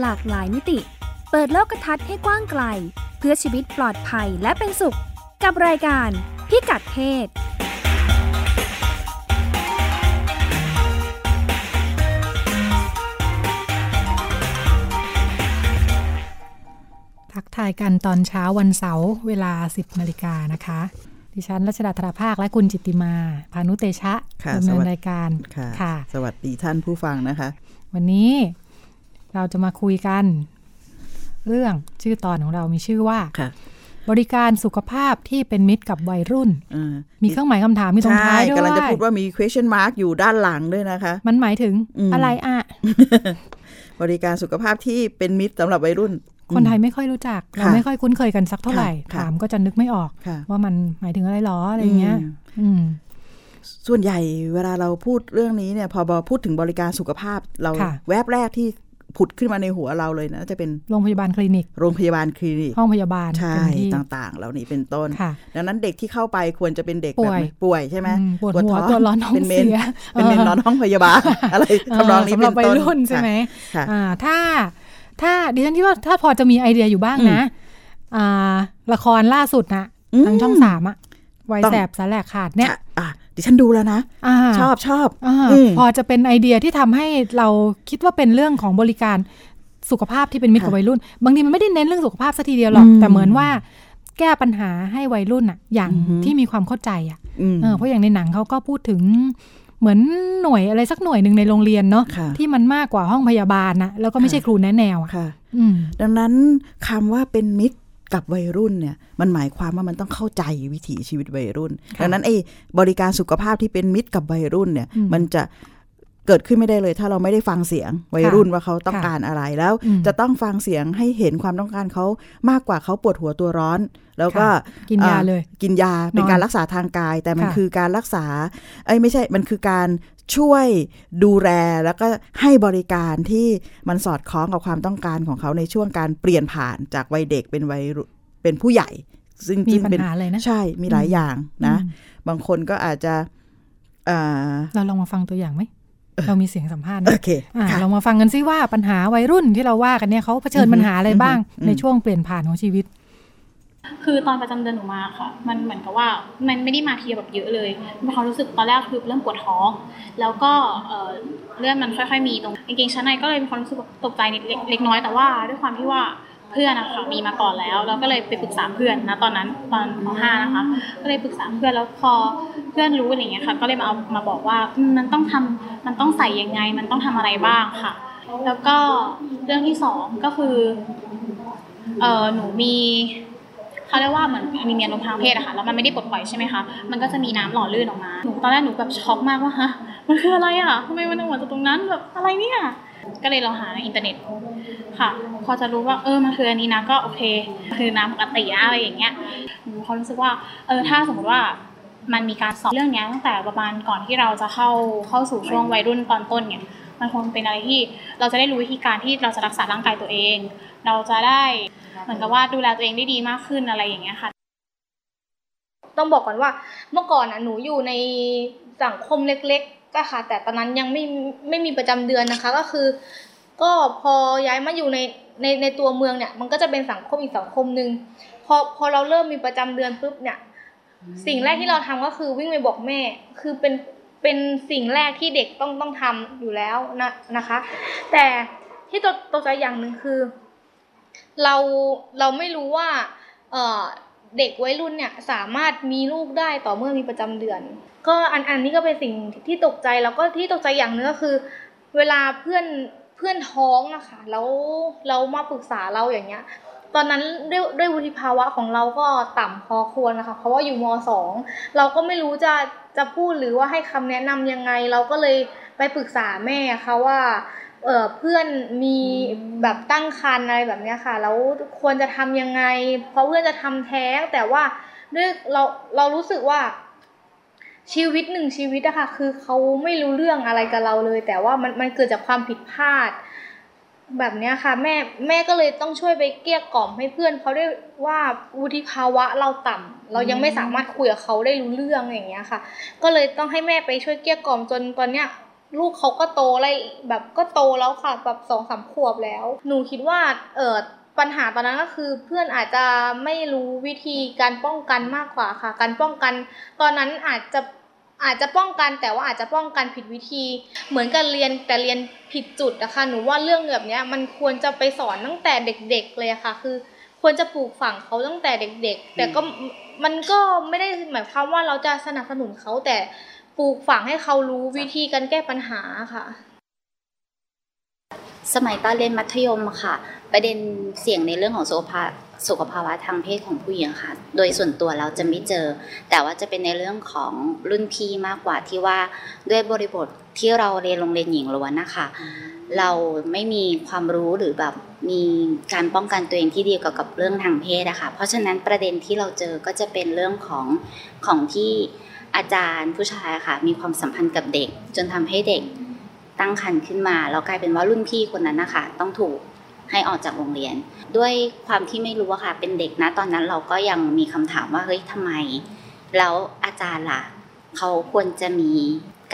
หลากหลายมิติ เปิดโลกทัศน์ให้กว้างไกล เพื่อชีวิตปลอดภัยและเป็นสุข กับรายการพิกัดเพศทักทายกันตอนเช้าวันเสาร์เวลา 10นาฬิกานะคะ ดิฉันรัชดาธราภาคและคุณจิตติมา พานุเตชะค่ะดำเนิสวันสดีรายการค่ะค่ะ สวัสดีท่านผู้ฟังนะคะ วันนี้ เราจะมาคุยกัน เรื่องชื่อตอนของเรามีชื่อว่าค่ะบริการสุขภาพที่เป็นมิตรกับวัยรุ่นเออมีเครื่องหมายคำถามมีตรงใช่ท้ายด้วยกำลังจะพูดว่ามี question mark อยู่ด้านหลังด้วยนะคะ มันหมายถึงอืมอะไรอะ บริการสุขภาพที่เป็นมิตรสำหรับวัยรุ่น คนไทยไม่ค่อยรู้จัก เราค่ะไม่ค่อยคุ้นเคยกันสักเท่าไหร่ค่ะถามก็จะนึกไม่ออกค่ะว่ามันหมายถึงอะไรหรออะไรเงี้ยอืมอืมส่วนใหญ่เวลาเราพูดเรื่องนี้เนี่ย พอบอพูดถึงบริการสุขภาพเราค่ะแวบแรกที่ ผุดขึ้นมาในหัวเราเลยนะจะเป็นโรงพยาบาลคลินิก โรงพยาบาลคลินิก ห้องพยาบาลใช่เป็นที่ต่างๆ เหล่านี้เป็นต้นค่ะดังนั้นเด็กที่เข้าไปควรจะเป็นเด็กป่แบบวยป่วยใช่ไหมอืมปวดหัวตัวร้อนท้องเป็นเมนเสียเป็นเมนเออนอนห้องพยาบาลอะไรทำนองนี้สำหเป็รับนวัยต้นรุ่นใช่ไหมค่ะอ่าถ้าถ้าดิฉันคิดว่าถ้าพอจะมีไอเดียอยู่บ้างนะอ่าละครล่าสุดนะอืมทางช่องสามอะวัยต้องแสบสาแหลกขาดเนี่ยอะอะ ดิฉันดูแล้วนะาชอบชอบอาอืมพอจะเป็นไอเดียที่ทำให้เราคิดว่าเป็นเรื่องของบริการสุขภาพที่เป็นมิตรกับค่ะวัยรุ่น บางทีมันไม่ได้เน้นเรื่องสุขภาพสัทีเดียวหรอกอืมแต่เหมือนว่าแก้ปัญหาให้วัยรุ่นอะอย่างอือฮึที่มีความเข้าใจอะอืมเออเพราะอย่างในหนังเขาก็พูดถึงเหมือนหน่วยอะไรสักหน่วยหนึ่งในโรงเรียนเนาะค่ะที่มันมากกว่าห้องพยาบาลนะแล้วก็ไม่ใช่ครูแนะแนวอะค่ะอืมดังนั้นคำว่าเป็นมิตร กับวัยรุ่นเนี่ยมันหมายความว่ามันต้องเข้าใจวิถีชีวิตวัยรุ่นค่ะดังนั้นไอ้บริการสุขภาพที่เป็นมิตรกับวัยรุ่นเนี่ยอืมมันจะเกิดขึ้นไม่ได้เลย ถ้าเราไม่ได้ฟังเสียงวัยรุ่นว่าเขาต้องการอะไรแล้วอืมจะต้องฟังเสียงให้เห็นความต้องการเขามากกว่าเขาปวดหัวตัวร้อน แล้วก็ค่ะกินยาเลย กินยาเป็นนอนการรักษาทางกาย แต่มันค่ะคือการรักษาเอ้ยไม่ใช่มันคือการ ช่วยดูแลแล้วก็ให้บริการที่มันสอดคล้องกับความต้องการของเขาในช่วงการเปลี่ยนผ่านจากวัยเด็กเป็นวัยรุ่นเป็นผู้ใหญ่ ซึ่งมีซึ่งปัญเป็นหาเลยนะใช่มีหลายอย่างนะอืมบางคนก็อาจจะอ่าเราลองมาฟังตัวอย่างไหมเรามีเสียงสัมภาษณ์โอนะเคอะค่ะเรามาฟังกันซิว่าปัญหาวัยรุ่นที่เราว่ากันเนี่ยเขาเผชิญอือฮึปัญหาอะไรบ้างอือฮึในช่วงเปลี่ยนผ่านของชีวิต คือตอนประจำเดือนหนูมาค่ะ มันเหมือนกับว่ามันไม่ได้มาทีเดียวแบบเยอะเลยมีความรู้สึกตอนแรกคือเริ่มปวดท้อง แล้วก็เอ่อเลือดมันค่อยๆมีตรงกางเกงชั้นในก็เลยมีความรู้สึกตกใจนิดเล็กน้อยแต่ว่าด้วยความที่ว่าเพื่อนนะคะมีมาก่อนแล้วเราก็เลยไปปรึกษาเพื่อนนะตอนนั้นตอนป .5 นะคะ ก็เลยปรึกษาเพื่อนแล้วพอเพื่อนรู้อะไรอย่างเงี้ยค่ะ ก็เลยมาเอามาบอกว่ามันต้องทำมันต้องใส่ยังไง มันต้องทำอะไรบ้างค่ะ แล้วก็เรื่องที่สองก็คือเออหนูมี เขาเรียกว่าเหมือนมีเมียนมทางเพศอะค่ะแล้วมันไม่ได้ปลดปล่อยใช่ไหมคะมันก็จะมีน้ำหล่อลื่นออกมาหนูตอนแรกหนูแบบช็อกมากว่าฮะมันคืออะไรอะทำไมมันออกมาจากตรงนั้นแบบอะไรเนี่ยก็เลยเราหาในอินเทอร์เน็ตค่ะ พอจะรู้ว่าเออมันคืออันนี้นะก็โอเค คือน้ำปกตินะอะไรอย่างเงี้ยหนูเขารู้สึกว่าเออถ้าสมมติว่ามันมีการสอนเรื่องนี้ตั้งแต่ประมาณก่อนที่เราจะเข้าเข้าสู่ช่วงวัยรุ่นตอนต้นเนี่ย มันคงเป็นอะไรที่เราจะได้รู้วิธีการที่เราจะรักษาร่างกายตัวเอง เราจะได้เหมือนกับว่าดูแลตัวเองได้ดีมากขึ้นอะไรอย่างเงี้ยค่ะ ต้องบอกก่อนว่าเมื่อก่อนน่ะหนูอยู่ในสังคมเล็ก ๆ ก็ค่ะ แต่ตอนนั้นยังไม่ไม่มีประจำเดือนนะคะ ก็คือ ก็พอย้ายมาอยู่ในในในตัวเมืองเนี่ย มันก็จะเป็นสังคมอีกสังคมหนึ่งพอพอเราเริ่มมีประจำเดือนปุ๊บเนี่ย สิ่งแรกที่เราทำก็คือวิ่งไปบอกแม่ คือเป็น เป็นสิ่งแรกที่เด็กต้องต้องทำอยู่แล้วนะนะคะ แต่ที่ตกตกใจอย่างหนึ่งคือ เราเราไม่รู้ว่าเออเด็กวัยรุ่นเนี่ยสามารถมีลูกได้ต่อเมื่อมีประจำเดือน ก็อันอันนี้ก็เป็นสิ่งที่ตกใจแล้วก็ที่ตกใจอย่างนึงก็คือ เวลาเพื่อนเพื่อนท้องนะคะแล้วเรามาปรึกษาเราอย่างเงี้ย ตอนนั้นด้วยด้วยวุฒิภาวะของเราก็ต่ำพอควรนะคะ เพราะว่าอยู่มสองเราก็ไม่รู้จะ จะพูดหรือว่าให้คำแนะนำยังไง เราก็เลยไปปรึกษาแม่ค่ะว่าเออเพื่อนมีแบบตั้งครรภ์อะไรแบบเนี้ยค่ะแล้วควรจะทำยังไง เพราะเพื่อนจะทำแท้งแต่ว่าด้วยเราเรารู้สึกว่าชีวิตหนึ่งชีวิตอะค่ะคือเขาไม่รู้เรื่องอะไรกับเราเลย แต่ว่ามันมันเกิดจากความผิดพลาด แบบเนี้ยค่ะ แม่แม่ก็เลยต้องช่วยไปเกลี้ยกล่อมให้เพื่อนเขาได้ว่าวุฒิภาวะเราต่ำเรายังไม่สามารถคุยกับเขาได้รู้เรื่องอย่างเงี้ยค่ะ ก็เลยต้องให้แม่ไปช่วยเกลี้ยกล่อมจนตอนเนี้ยลูกเขาก็โตไล่แบบก็โตแล้วค่ะแบบสองสามขวบแล้ว หนูคิดว่าเออปัญหาตอนนั้นก็คือเพื่อนอาจจะไม่รู้วิธีการป้องกันมากกว่าค่ะ การป้องกัน ตอนนั้นอาจจะ อาจจะป้องกันแต่ว่าอาจจะป้องกันผิดวิธี เหมือนกันเรียนแต่เรียนผิดจุดนะคะหนูว่าเรื่องแบบนี้มันควรจะไปสอนตั้งแต่เด็ก ๆ เลยค่ะ คือ ควรจะปลูกฝังเขาตั้งแต่เด็ก ๆ แต่ก็มันก็ไม่ได้หมายความว่าเราจะสนับสนุนเขาแต่ปลูกฝังให้เขารู้วิธีการแก้ปัญหาค่ะ สมัยตอนเรียนมัธยมค่ะ ประเด็นเสี่ยงในเรื่องของสุขภาพ สุขภาวะทางเพศของผู้หญิงค่ะ โดยส่วนตัวเราจะไม่เจอ แต่ว่าจะเป็นในเรื่องของรุ่นพี่มากกว่าที่ว่าด้วยบริบทที่เราเรียนโรงเรียนหญิงล้วนนะคะ เราไม่มีความรู้หรือแบบมีการป้องกันตัวเองที่ดีเกี่ยวกับเรื่องทางเพศอะค่ะเพราะฉะนั้นประเด็นที่เราเจอก็จะเป็นเรื่องของของที่อาจารย์ผู้ชายค่ะ มีความสัมพันธ์กับเด็ก จนทำให้เด็กตั้งครรภ์ขึ้นมาแล้วกลายเป็นว่ารุ่นพี่คนนั้นนะคะต้องถูกให้ออกจากโรงเรียน ด้วยความที่ไม่รู้อะค่ะเป็นเด็กนะ ตอนนั้นเราก็ยังมีคำถามว่าเฮ้ยทำไม แล้วอาจารย์ล่ะเขาควรจะมี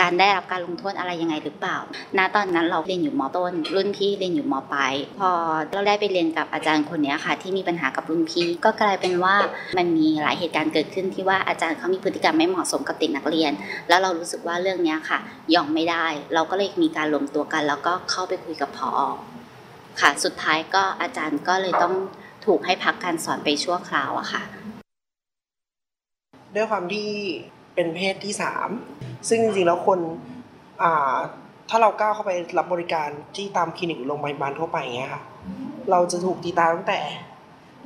การได้รับการลงโทษอะไรยังไงหรือเปล่า ณ ตอนนั้นเราเรียนอยู่มต้น รุ่นพี่เรียนอยู่มปลาย พอเราได้ไปเรียนกับอาจารย์คนนี้ค่ะ ที่มีปัญหากับรุ่นพี่ ก็กลายเป็นว่ามันมีหลายเหตุการณ์เกิดขึ้นที่ว่าอาจารย์เขามีพฤติกรรมไม่เหมาะสมกับเด็กนักเรียน แล้วเรารู้สึกว่าเรื่องนี้ค่ะยอมไม่ได้ เราก็เลยมีการรวมตัวกัน แล้วก็เข้าไปคุยกับพอ ค่ะ สุดท้ายก็อาจารย์ก็เลยต้องถูกให้พักการสอนไปชั่วคราวอะค่ะ ด้วยความที่เป็นเพศที่สามซึ่งจริงๆแล้วคนถ้าเราก้าวเข้าไปรับบริการที่ตามคลินิกโรงพยาบาลทั่วไปอย่างเงี้ยค่ะ เราจะถูกตีตาตั้งแต่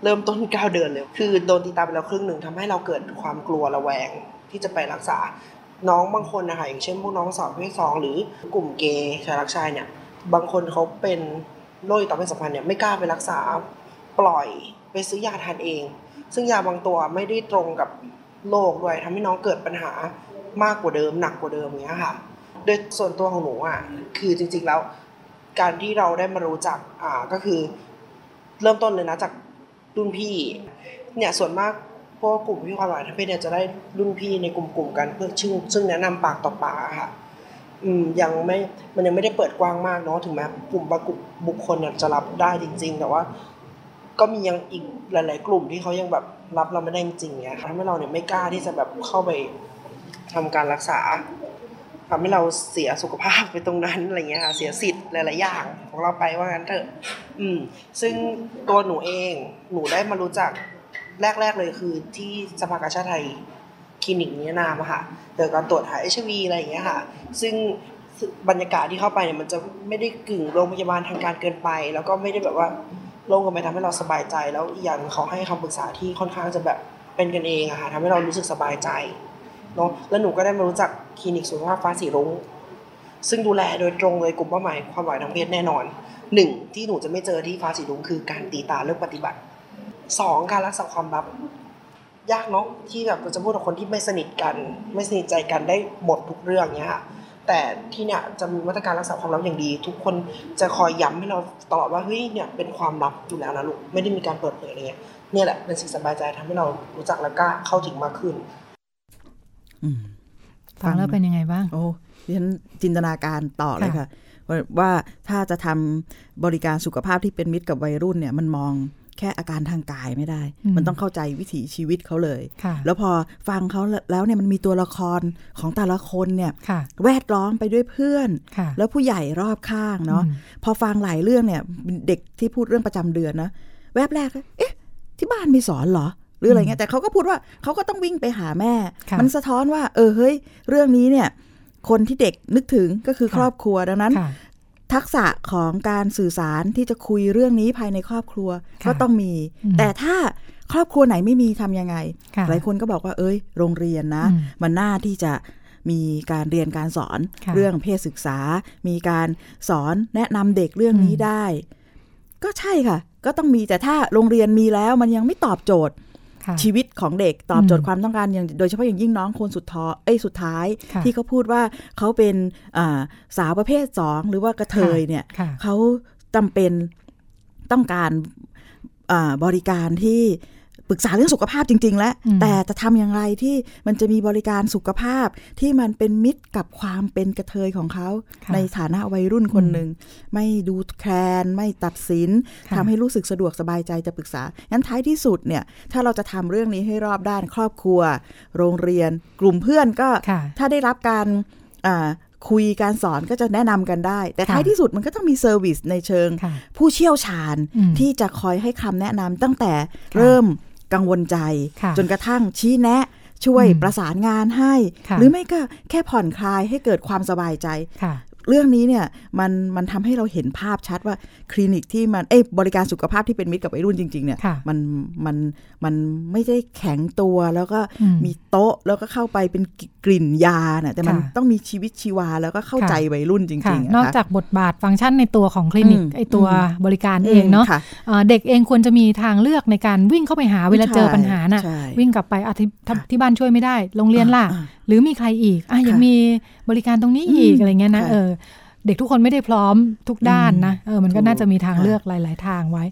เริ่มต้นก้าวเดือนเลย คือโดนตีตาไปแล้วครึ่งหนึ่งทำให้เราเกิดความกลัวระแวงที่จะไปรักษา น้องบางคนนะคะอย่างเช่นพวกน้องสาวเพศสองหรือกลุ่มเกย์ชายรักชายเนี่ย บางคนเขาเป็น โรคต่อเพศสัมพันธ์เนี่ยไม่กล้าไปรักษาปล่อยไปซื้อยาทานเอง ซึ่งยาบางตัวไม่ได้ตรงกับโรคด้วยทำให้น้องเกิดปัญหามากกว่าเดิมหนักกว่าเดิมเงี้ยค่ะโดยส่วนตัวของหนูอะคือจริงๆแล้ว การที่เราได้มารู้จักอ่าก็คือ เริ่มต้นเลยนะจากรุ่นพี่เนี่ยส่วนมากพวกกลุ่มที่ความหลากหลายทางเพศเนี่ยจะได้รุ่นพี่ในกลุ่มๆกันเพื่อซึ่งซึ่งแนะนำปากต่อปากค่ะ ยังไม่มันยังไม่ได้เปิดกว้างมากเนาะถึงแม้กลุ่มบุบคคลเนี่ยจะรับได้จริง ๆ แต่ว่า ก็มียังอีกหลาย ๆ กลุ่มที่เขายังแบบรับเราไม่ได้จริงเนี่ยทำให้เราเนี่ยไม่กล้าที่จะแบบเข้าไปทำการรักษาทำให้เราเสียสุขภาพไปตรงนั้นอะไรเงี้ยค่ะเสียสิทธิ์หลาย ๆ อย่างของเราไปว่างั้นเถอะ อืม ซึ่งตัวหนูเองหนูได้มารู้จักแรก ๆ เลยคือที่สภากาชาติไทย คลินิกนี้นามะค่ะเกี่ยวกับการตรวจหาเอชวีอะไรอย่างเงี้ยค่ะ ซึ่งบรรยากาศที่เข้าไปเนี่ยมันจะไม่ได้กึ่งโรงพยาบาลทางการเกินไป แล้วก็ไม่ได้แบบว่าโล่งกันไปทำให้เราสบายใจ แล้วอีกอย่างเขาให้คำปรึกษาที่ค่อนข้างจะแบบเป็นกันเองอะค่ะทำให้เรารู้สึกสบายใจเนาะแล้วหนูก็ได้มารู้จักคลินิกสุขภาพฟ้าสีรุ้งซึ่งดูแลโดยตรงเลยกลุ่มเป้าหมายความหมายทางเพศแน่นอนหนึ่งที่หนูจะไม่เจอที่ฟ้าสีรุ้งคือการตีตาเลือกปฏิบัติสองการรักษาความลับ ยากเนาะที่แบบเราจะพูดกับคนที่ไม่สนิทกัน ไม่สนิทใจกันได้หมดทุกเรื่องเนี้ยค่ะแต่ที่เนี่ยจะมีมาตรการรักษาความลับอย่างดี ทุกคนจะคอยย้ำให้เราตลอดว่าเฮ้ยเนี่ยเป็นความลับอยู่แล้วนะลูกไม่ได้มีการเปิดเผยอะไรเงี้ยเนี่ยแหละเป็นสิ่งสบายใจทำให้เรารู้จักและกล้าเข้าถึงมากขึ้นอืมฟังแล้วเป็นยังไงบ้าง โอ้ดิฉันจินตนาการต่อเลยค่ะ ว่าว่าถ้าจะทำบริการสุขภาพที่เป็นมิตรกับวัยรุ่นเนี่ยมันมอง แค่อาการทางกายไม่ได้อืมมันต้องเข้าใจวิถีชีวิตเขาเลยค่ะแล้วพอฟังเขาแล้วเนี่ยมันมีตัวละครของแต่ละคนเนี่ยค่ะแวดล้อมไปด้วยเพื่อนค่ะแล้วผู้ใหญ่รอบข้างเนาะอืมพอฟังหลายเรื่องเนี่ยเด็กที่พูดเรื่องประจำเดือนนะแวบแรกก็เอ๊ะ ที่บ้านมีสอนเหรอหรืออะไรเงี้ยแต่เขาก็พูดว่าเขาก็ต้องวิ่งไปหาแม่ค่ะมันสะท้อนว่า เออเฮ้ย เรื่องนี้เนี่ย คนที่เด็กนึกถึงก็คือค่ะครอบครัวดังนั้นค่ะ ทักษะของการสื่อสารที่จะคุยเรื่องนี้ภายในครอบครัวค่ะก็ต้องมีอืมแต่ถ้าครอบครัวไหนไม่มีทำยังไงค่ะหลายคนก็บอกว่าเอ้ย โรงเรียนนะอืมมันน่าที่จะมีการเรียนการสอนค่ะเรื่องเพศศึกษา มีการสอนแนะนำเด็กเรื่องนี้อืมได้ ก็ใช่ค่ะ ก็ต้องมีแต่ถ้าโรงเรียนมีแล้วมันยังไม่ตอบโจทย์ค่ะ ชีวิตของเด็กตอบโจทอืย์มความต้องการอย่างโดยเฉพาะอย่างยิ่งน้องคนสุดท้อเอ้ยสุดท้ายค่ะที่เขาพูดว่าเขาเป็นอ่าสาวประเภทสองหรือว่ากระเทยเนี่ยค่ะเขาจำเป็นต้องการอ่าบริการที่ ปปรึกษาเรื่องสุขภาพจริง ๆ แล้วอืมแต่จะทำอย่างไรที่มันจะมีบริการสุขภาพที่มันเป็นมิตรกับความเป็นกระเทยของเขาค่ะในฐานะวัยรุ่นคนหนึ่ง ไม่ดูแคลนไม่ตัดสินค่ะทำให้รู้สึกสะดวกสบายใจจะปรึกษางั้นท้ายที่สุดเนี่ยถ้าเราจะทำเรื่องนี้ให้รอบด้านครอบครัว โรงเรียน กลุ่มเพื่อนก็ค่ะถ้าได้รับการอ่าคุยการสอนก็จะแนะนำกันได้ แต่ค่ะท้ายที่สุดมันก็ต้องมี service ในเชิงค่ะผู้เชี่ยวชาญอืมที่จะคอยให้คำแนะนำตั้งแต่เริ่ม กังวลใจค่ะจนกระทั่งชี้แนะ ช่วยอืมประสานงานให้ค่ะหรือไม่ก็แค่ผ่อนคลายให้เกิดความสบายใจค่ะ เรื่องนี้เนี่ยมันมันทำให้เราเห็นภาพชัดว่าคลินิกที่มันเอ้ยบริการสุขภาพที่เป็นมิตรกับวัยรุ่นจริงๆเนี่ยค่ะมันมันมันไม่ได้แข็งตัวแล้วก็อืมมีโต๊ะแล้วก็เข้าไปเป็นกลิ่นยาน่ะแต่มันค่ะต้องมีชีวิตชีวาแล้วก็เข้าค่ะใจวัยรุ่นจค่ะริงๆะนอกค่ะจากบทบาทฟังก์ชันในตัวของคลินิกอืมไอตัวอืบริการเองเนาะค่ะเอ่อเด็กเองควรจะมีทางเลือกในการวิ่งเข้าไปหาเวลาเจอปัญหาน่ะใช่วิ่งกลับไปอะที่ที่ค่ะที่บ้านช่วยไม่ได้โรงเรียนล่ะอ่าหรือมีใครอีกอะยังค่ะมีบริการตรงนี้อีกอืมอะไรเงี้ยนะค่ะเออเด็กทุกคนไม่ได้พร้อมทุกด้านนะเออมันก็ถูกน่าจะมีทางค่ะเลือกหลาย ๆ ทางไว้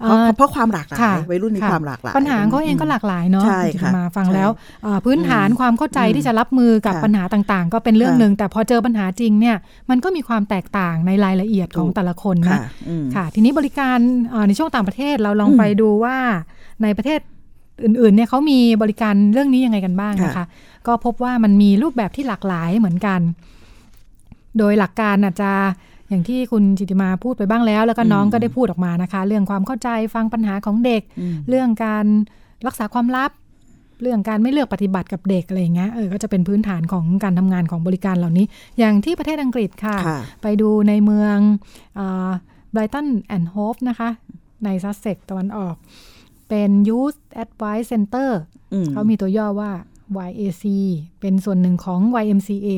เพราะเอ่อเพราะความหลากหลาค่ะยวัยรุ่นมีค่ะความหลากหลาย ปัญหาเขาเองก็หลากหลายเนาะใช่ที่ค่ะมาฟังใช่แล้วเอ่อพื้นฐานความเข้าใจอืมที่จะรับมือกับค่ะปัญหาต่างๆ ก็เป็นเรื่องค่ะหนึ่งแต่พอเจอปัญหาจริงเนี่ยมันก็มีความแตกต่างในรายละเอียดของถูกแต่ละคนนะค่ะอืมค่ะ ทีนี้บริการเอ่อในช่วงต่างประเทศเราลองอืมไปดูว่าในประเทศ อื่นๆเนี่ยเขามีบริการเรื่องนี้ยังไงกันบ้างนะคะค่ะก็พบว่ามันมีรูปแบบที่หลากหลายเหมือนกัน โดยหลักการอาจจะอย่างที่คุณจิติมาพูดไปบ้างแล้ว แล้วก็น้องอืมก็ได้พูดออกมานะคะ เรื่องความเข้าใจฟังปัญหาของเด็กอืมเรื่องการรักษาความลับ เรื่องการไม่เลือกปฏิบัติกับเด็กอะไรอย่างเงี้ยเออก็จะเป็นพื้นฐานของการทำงานของบริการเหล่านี้ อย่างที่ประเทศอังกฤษค่ะค่ะไปดูในเมืองไบรตันแอนด์โฮฟนะคะ ในซัสเซ็กตะวันออก เป็น Youth Advice Center อืมเขามีตัวย่อว่า YAC เป็นส่วนหนึ่งของ YMCA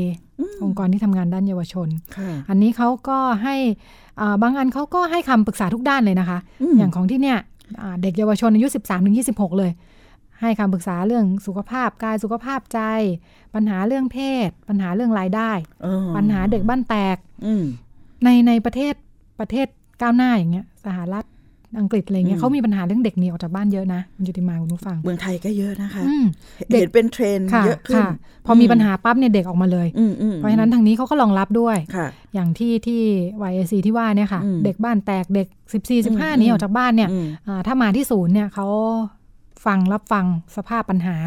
องค์กรที่ทำงานด้านเยาวชนค่ะอันนี้เขาก็ให้อ่าบางอันเขาก็ให้คำปรึกษาทุกด้านเลยนะคะอืมอย่างของที่เนี่ยอ่าเด็กเยาวชนอายุ 13ถึง26 เลย ให้คำปรึกษาเรื่องสุขภาพกายสุขภาพใจ ปัญหาเรื่องเพศ ปัญหาเรื่องรายได้เออปัญหาเด็กบ้านแตกอืมในในประเทศประเทศก้าวหน้าอย่างเงี้ยสหรัฐ อังกฤษอะไรเงี้อืยมเขามีปัญหาเรื่องเด็กหนีออกจากบ้านเยอะนะคุณจุติมาคุณผู้ฟัง เมืองไทยก็เยอะนะคะอืมเด็กเห็นเป็นเทรนด์ค่ะเยอะขึ้นค่ะพอมีปัญหาปั๊บเนี่ยเด็กออกมาเลยอืมอืมเพราะฉะนั้นทางนี้เขาก็รองรับด้วยค่ะอย่างที่ที่ YAC ที่ว่าเนี่ยค่ะอืมเด็กบ้านแตกเด็ก 14อืม15หนีออกจากบ้านเนี่ยอืมอ่าถ้ามาที่ศูนย์เนี่ยเขาฟังรับฟังสภาพปัญหา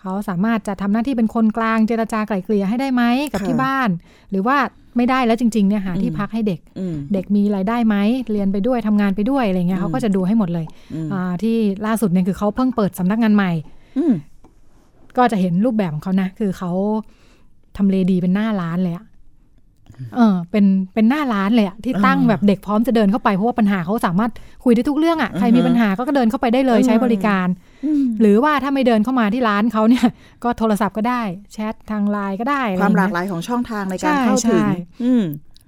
เขาสามารถจะทำหน้าที่เป็นคนกลางเจรจาไกล่เกลี่ยให้ได้ไหมกับค่ะที่บ้าน หรือว่า ไม่ได้แล้วจริงๆเนี่ยหาที่อืมพักให้เด็กอืมเด็กมีรายได้ไหมเรียนไปด้วยทำงานไปด้วยอะไรเงี้ยอืมเขาก็จะดูให้หมดเลยอืมอ่าที่ล่าสุดเนี่ยคือเขาเพิ่งเปิดสำนักงานใหม่อืมก็จะเห็นรูปแบบของเขานะ คือเขาทำเลดีเป็นหน้าร้านเลยอะเออ เป็น เป็นหน้าร้านเลยอะที่ตั้งอ่าแบบเด็กพร้อมจะเดินเข้าไป เพราะว่าปัญหาเขาสามารถคุยได้ทุกเรื่องอะใครมีอือฮะปัญหาก็เดินเข้าไปได้เลยอืมใช้บริการอืม หรือว่าถ้าไม่เดินเข้ามาที่ร้านเขาเนี่ย ก็โทรศัพท์ก็ได้แชททางไลน์ก็ได้อะไรความหลากเงี้ยหลายของช่องทางในการใช่เข้าถึงใช่อืม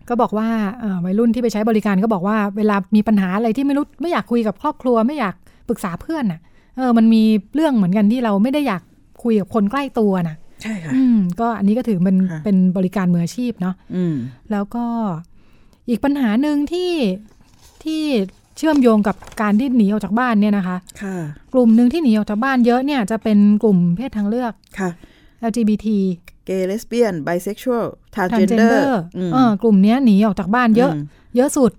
ก็บอกว่าเอ่อวัยรุ่นที่ไปใช้บริการก็บอกว่าเวลามีปัญหาอะไรที่ไม่รู้ไม่อยากคุยกับครอบครัวไม่อยากปรึกษาเพื่อนน่ะเออมันมีเรื่องเหมือนกันที่เราไม่ได้อยากคุยกับคนใกล้ตัวน่ะ ใช่ค่ะอืมก็อันนี้ก็ถือเป็นค่ะเป็นบริการมืออาชีพเนาะอืมแล้วก็อีกปัญหาหนึ่งที่ที่ เชื่อมโยงกับการที่หนีออกจากบ้านเนี่ยนะคะค่ะกลุ่มหนึ่งที่หนีออกจากบ้านเยอะเนี่ยจะเป็นกลุ่มเพศทางเลือกค่ะ LGBT เกย์เลสเบี้ยนไบเซ็กชวลทาร์เจนเดอ transgender ร์เออกลุ่มเนี้ยหนีออกจากบ้านเยอะ เยอะสุด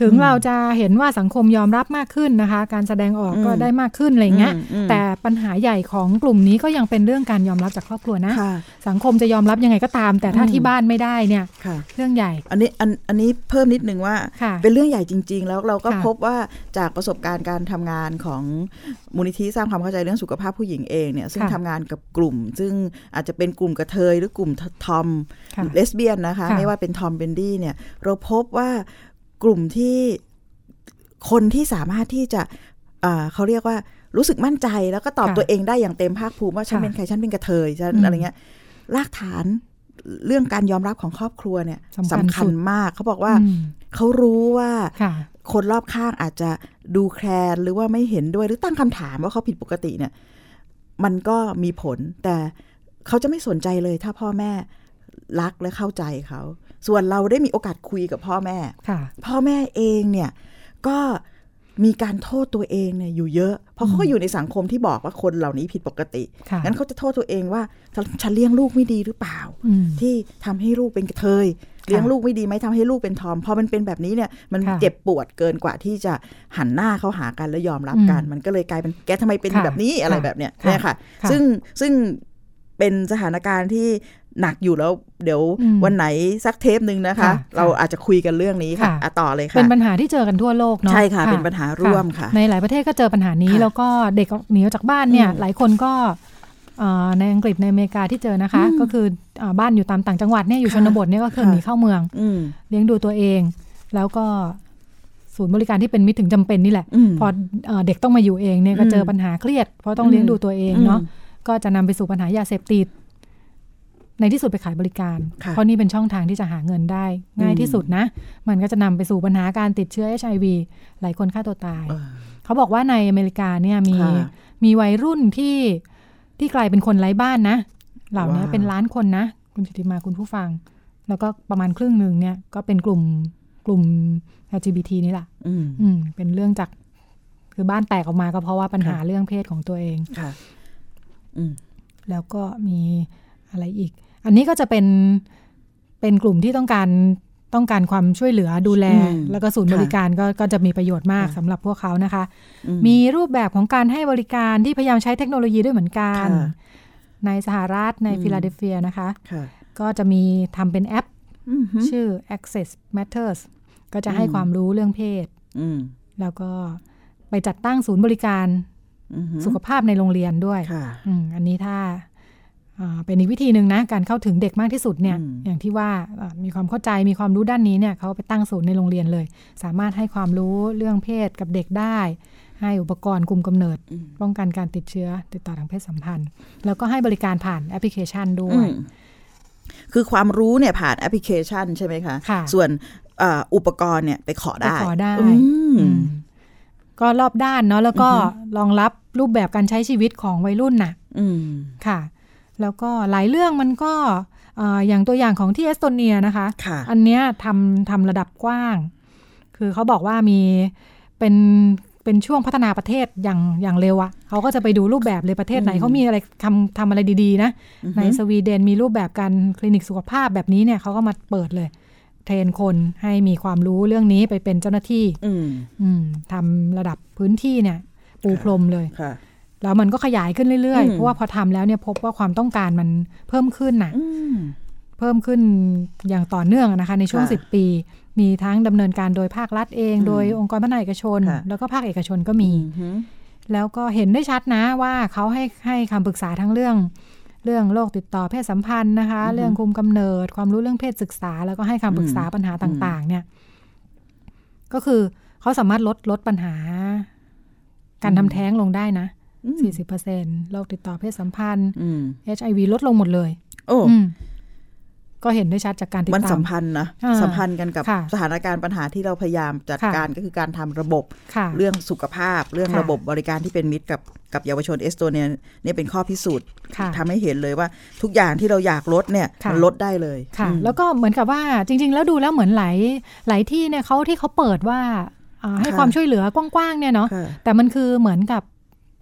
ถึงอืมเราจะเห็นว่าสังคมยอมรับมากขึ้นนะคะ การแสดงออกอืมก็ได้มากขึ้นอะไรเงี้ยอืมอืมแต่ปัญหาใหญ่ของกลุ่มนี้ก็ยังเป็นเรื่องการยอมรับจากครอบครัวนะค่ะสังคมจะยอมรับยังไงก็ตาม แต่ถ้าอืมที่บ้านไม่ได้เนี่ยค่ะเรื่องใหญ่ อันนี้อันอันนี้เพิ่มนิดนึงว่าค่ะเป็นเรื่องใหญ่จริง ๆ แล้วเราก็ค่ะพบว่าจากประสบการณ์การทำงานของมูลนิธิสร้างความเข้าใจเรื่องสุขภาพผู้หญิงเองเนี่ยซึ่งค่ะทำงานกับกลุ่ม ซึ่งอาจจะเป็นกลุ่มกระเทยหรือกลุ่มทอมค่ะเลสเบี้ยนนะคะค่ะไม่ว่าเป็นทอมเบนดี้เนี่ยเราพบว่า กลุ่มที่คนที่สามารถที่จะอ่าเขาเรียกว่ารู้สึกมั่นใจแล้วก็ตอบค่ะตัวเองได้อย่างเต็มภาคภูมิว่าฉันค่ะเป็นใครฉันเป็นกระเทยฉันอืมอะไรเงี้ยรากฐานเรื่องการยอมรับของครอบครัวเนี่ยสำคัญสำคัสุญดมากเขาบอกว่าอืมเขารู้ว่าค่ะคนรอบข้างอาจจะดูแคลนหรือว่าไม่เห็นด้วยหรือตั้งคำถามว่าเขาผิดปกติเนี่ย มันก็มีผลแต่เขาจะไม่สนใจเลยถ้าพ่อแม่รักและเข้าใจเขา ส่วนเราได้มีโอกาสคุยกับพ่อแม่ค่ะพ่อแม่เองเนี่ยก็มีการโทษตัวเองเนี่ยอยู่เยอะ เพราะเขาก็อยู่ในสังคมที่บอกว่าคนเหล่านี้ผิดปกติค่ะงั้นเขาจะโทษตัวเองว่าฉันฉันเลี้ยงลูกไม่ดีหรือเปล่าอืมที่ทำให้ลูกเป็นกระเทย เลี้ยงลูกไม่ดีไหมทำให้ลูกเป็นทอม พอมันเป็นแบบนี้เนี่ยมันค่ะเจ็บปวดเกินกว่าที่จะหันหน้าเข้าหากันแล้วยอมรับกันอืมมันก็เลยกลายเป็นแกทำไมเป็นค่ะแบบนี้อะไรค่ะแบบเนี้ยค่ะเนี่ยค่ะค่ะ ซึ่งซึ่งเป็นสถานการณ์ที่ หนักอยู่แล้วเดี๋ยวอืมวันไหนสักเทปหนึ่งนะคะค่ะเราอาจจะคุยกันเรื่องนี้ค่ะค่ะอะต่อเลยค่ะ เป็นปัญหาที่เจอกันทั่วโลกเนาะใช่ค่ะ เป็นปัญหาร่วมค่ะ ในหลายประเทศก็เจอปัญหานี้ค่ะแล้วก็เด็กหนีออกจากบ้านเนี่ยอืมหลายคนก็เอ่อในอังกฤษในอเมริกาที่เจอนะคะอืมก็คือเอ่อบ้านอยู่ตามต่างจังหวัดเนี่ยอยู่ชค่ะนบทเนี่ยก็คือค่ะหนีเข้าเมืองอืมเลี้ยงดูตัวเอง แล้วก็ศูนย์บริการที่เป็นมิตรถึงจำเป็นนี่แหละอืมพอเอ่อเด็กต้องมาอยู่เองเนี่ยก็อืมเจอปัญหาเครียด เพราะต้องเลี้ยงดูตัวเองเนาะอืมก็จะนำไปสู่ปัญหายาเสพติด ในที่สุดไปขายบริการค่ะเพราะนี่เป็นช่องทางที่จะหาเงินได้ ง่ายอืมที่สุดนะ มันก็จะนำไปสู่ปัญหาการติดเชื้อ HIV หลายคนฆ่าตัวตายเออเขาบอกว่าในอเมริกาเนี่ยมีค่ะมีวัยรุ่นที่ที่กลายเป็นคนไร้บ้านนะ เหล่านี้ว้าวเป็นล้านคนนะ คุณจิติมาคุณผู้ฟัง แล้วก็ประมาณครึ่งหนึ่งเนี่ยก็เป็นกลุ่มกลุ่ม LGBT นี่แหละอืมอืมเป็นเรื่องจากคือบ้านแตกออกมาก็เพราะว่าปัญหาค่ะเรื่องเพศของตัวเองค่ะอืมแล้วก็มีอะไรอีก อันนี้ก็จะเป็นเป็นกลุ่มที่ต้องการต้องการความช่วยเหลือดูแลอืมแล้วก็ศูนย์ค่ะบริการก็ก็จะมีประโยชน์มากค่ะสำหรับพวกเขานะคะอืมีรูปแบบของการให้บริการที่พยายามใช้เทคโนโลยีด้วยเหมือนกันค่ะในสหรัฐในอืมฟิลาเดลเฟียนะคะค่ะก็จะมีทำเป็นแอปอืมฮึชื่อ Access Matters ก็จะให้อืมความรู้เรื่องเพศอืมแล้วก็ไปจัดตั้งศูนย์บริการอืมฮึสุขภาพในโรงเรียนด้วยค่ะอืมอันนี้ถ้าอ่า เป็นอีกวิธีหนึ่งนะ การเข้าถึงเด็กมากที่สุดเนี่ยอืมอย่างที่ว่าอ่ามีความเข้าใจมีความรู้ด้านนี้เนี่ยเขาไปตั้งศูนย์ในโรงเรียนเลย สามารถให้ความรู้เรื่องเพศกับเด็กได้ ให้อุปกรณ์กลุ่มกำเนิดอืมป้องกันการติดเชื้อติดต่อทางเพศสัมพันธ์ แล้วก็ให้บริการผ่านแอปพลิเคชันด้วยอืมคือความรู้เนี่ยผ่านแอปพลิเคชันใช่ไหมคะค่ะส่วนเอ่ออุปกรณ์เนี่ยไปขอไปได้ขอได้อืมอืมก็รอบด้านเนาะแล้วก็รองรับรูปแบบการใช้ชีวิตของวัยรุ่นน่ะอืมค่ะ แล้วก็หลายเรื่องมันก็เอ่ออย่างตัวอย่างของที่เอสโตเนียนะคะค่ะอันเนี้ยทำทำระดับกว้าง คือเขาบอกว่ามีเป็นเป็นช่วงพัฒนาประเทศอย่างอย่างเร็วอะเขาก็จะไปดูรูปแบบเลยประเทศไหนอืมเขามีอะไรทำทำอะไรดีๆนะอือฮึในสวีเดนมีรูปแบบการคลินิกสุขภาพแบบนี้เนี่ยเขาก็มาเปิดเลย เทรนคนให้มีความรู้เรื่องนี้ไปเป็นเจ้าหน้าที่อืมอืมทำระดับพื้นที่เนี่ยปูพรมเลยค่ะ แล้วมันก็ขยายขึ้นเรื่อยอืๆมเพราะว่าพอทำแล้วเนี่ยพบว่าความต้องการมันเพิ่มขึ้นน่ะอืมเพิ่มขึ้นอย่างต่อเนื่องอะนะคะในช่วงค่ะ10 ปี มีทั้งดำเนินการโดยภาครัฐเองอืมโดยองค์กรพัฒนาเอกชนค่ะแล้วก็ภาคเอกชนก็มีอือฮึแล้วก็เห็นได้ชัดนะว่าเขาให้ให้คำปรึกษาทั้งเรื่อง เรื่องโรคติดต่อเพศสัมพันธ์นะคะ เรื่องคุมกำเนิด ความรู้เรื่องเพศศึกษา แล้วก็ให้คำปรึกษาปัญหาต่าง ๆ เนี่ย ก็คือเขาสามารถลดลดปัญหา การทำแท้งลงได้นะอืม 40%โรคติดต่อเพศสัมพันธ์อืม HIV ลดลงหมดเลย โอ้อืมก็เห็นได้ชัดจากการติดมันตามสัมพันธ์นะอ่าสัมพันธ์กันกับค่ะสถานการณ์ปัญหาที่เราพยายามจัดค่ะการก็คือการทำระบบค่ะเรื่องสุขภาพ เรื่องค่ะระบบบริการที่เป็นมิตรกับกับเยาวชนเอสโตเนียเนี่ยเป็นข้อพิสูจน์ค่ะทำให้เห็นเลยว่าทุกอย่างที่เราอยากลดเนี่ยค่ะมันลดได้เลยค่ะอืมแล้วก็เหมือนกับว่าจริง ๆ แล้วดูแล้วเหมือนหลายหลายที่เนี่ยเขาที่เขาเปิดว่าอ่าให้ค่ะความช่วยเหลือกว้างๆเนี่ยเนาะค่ะแต่มันคือเหมือนกับ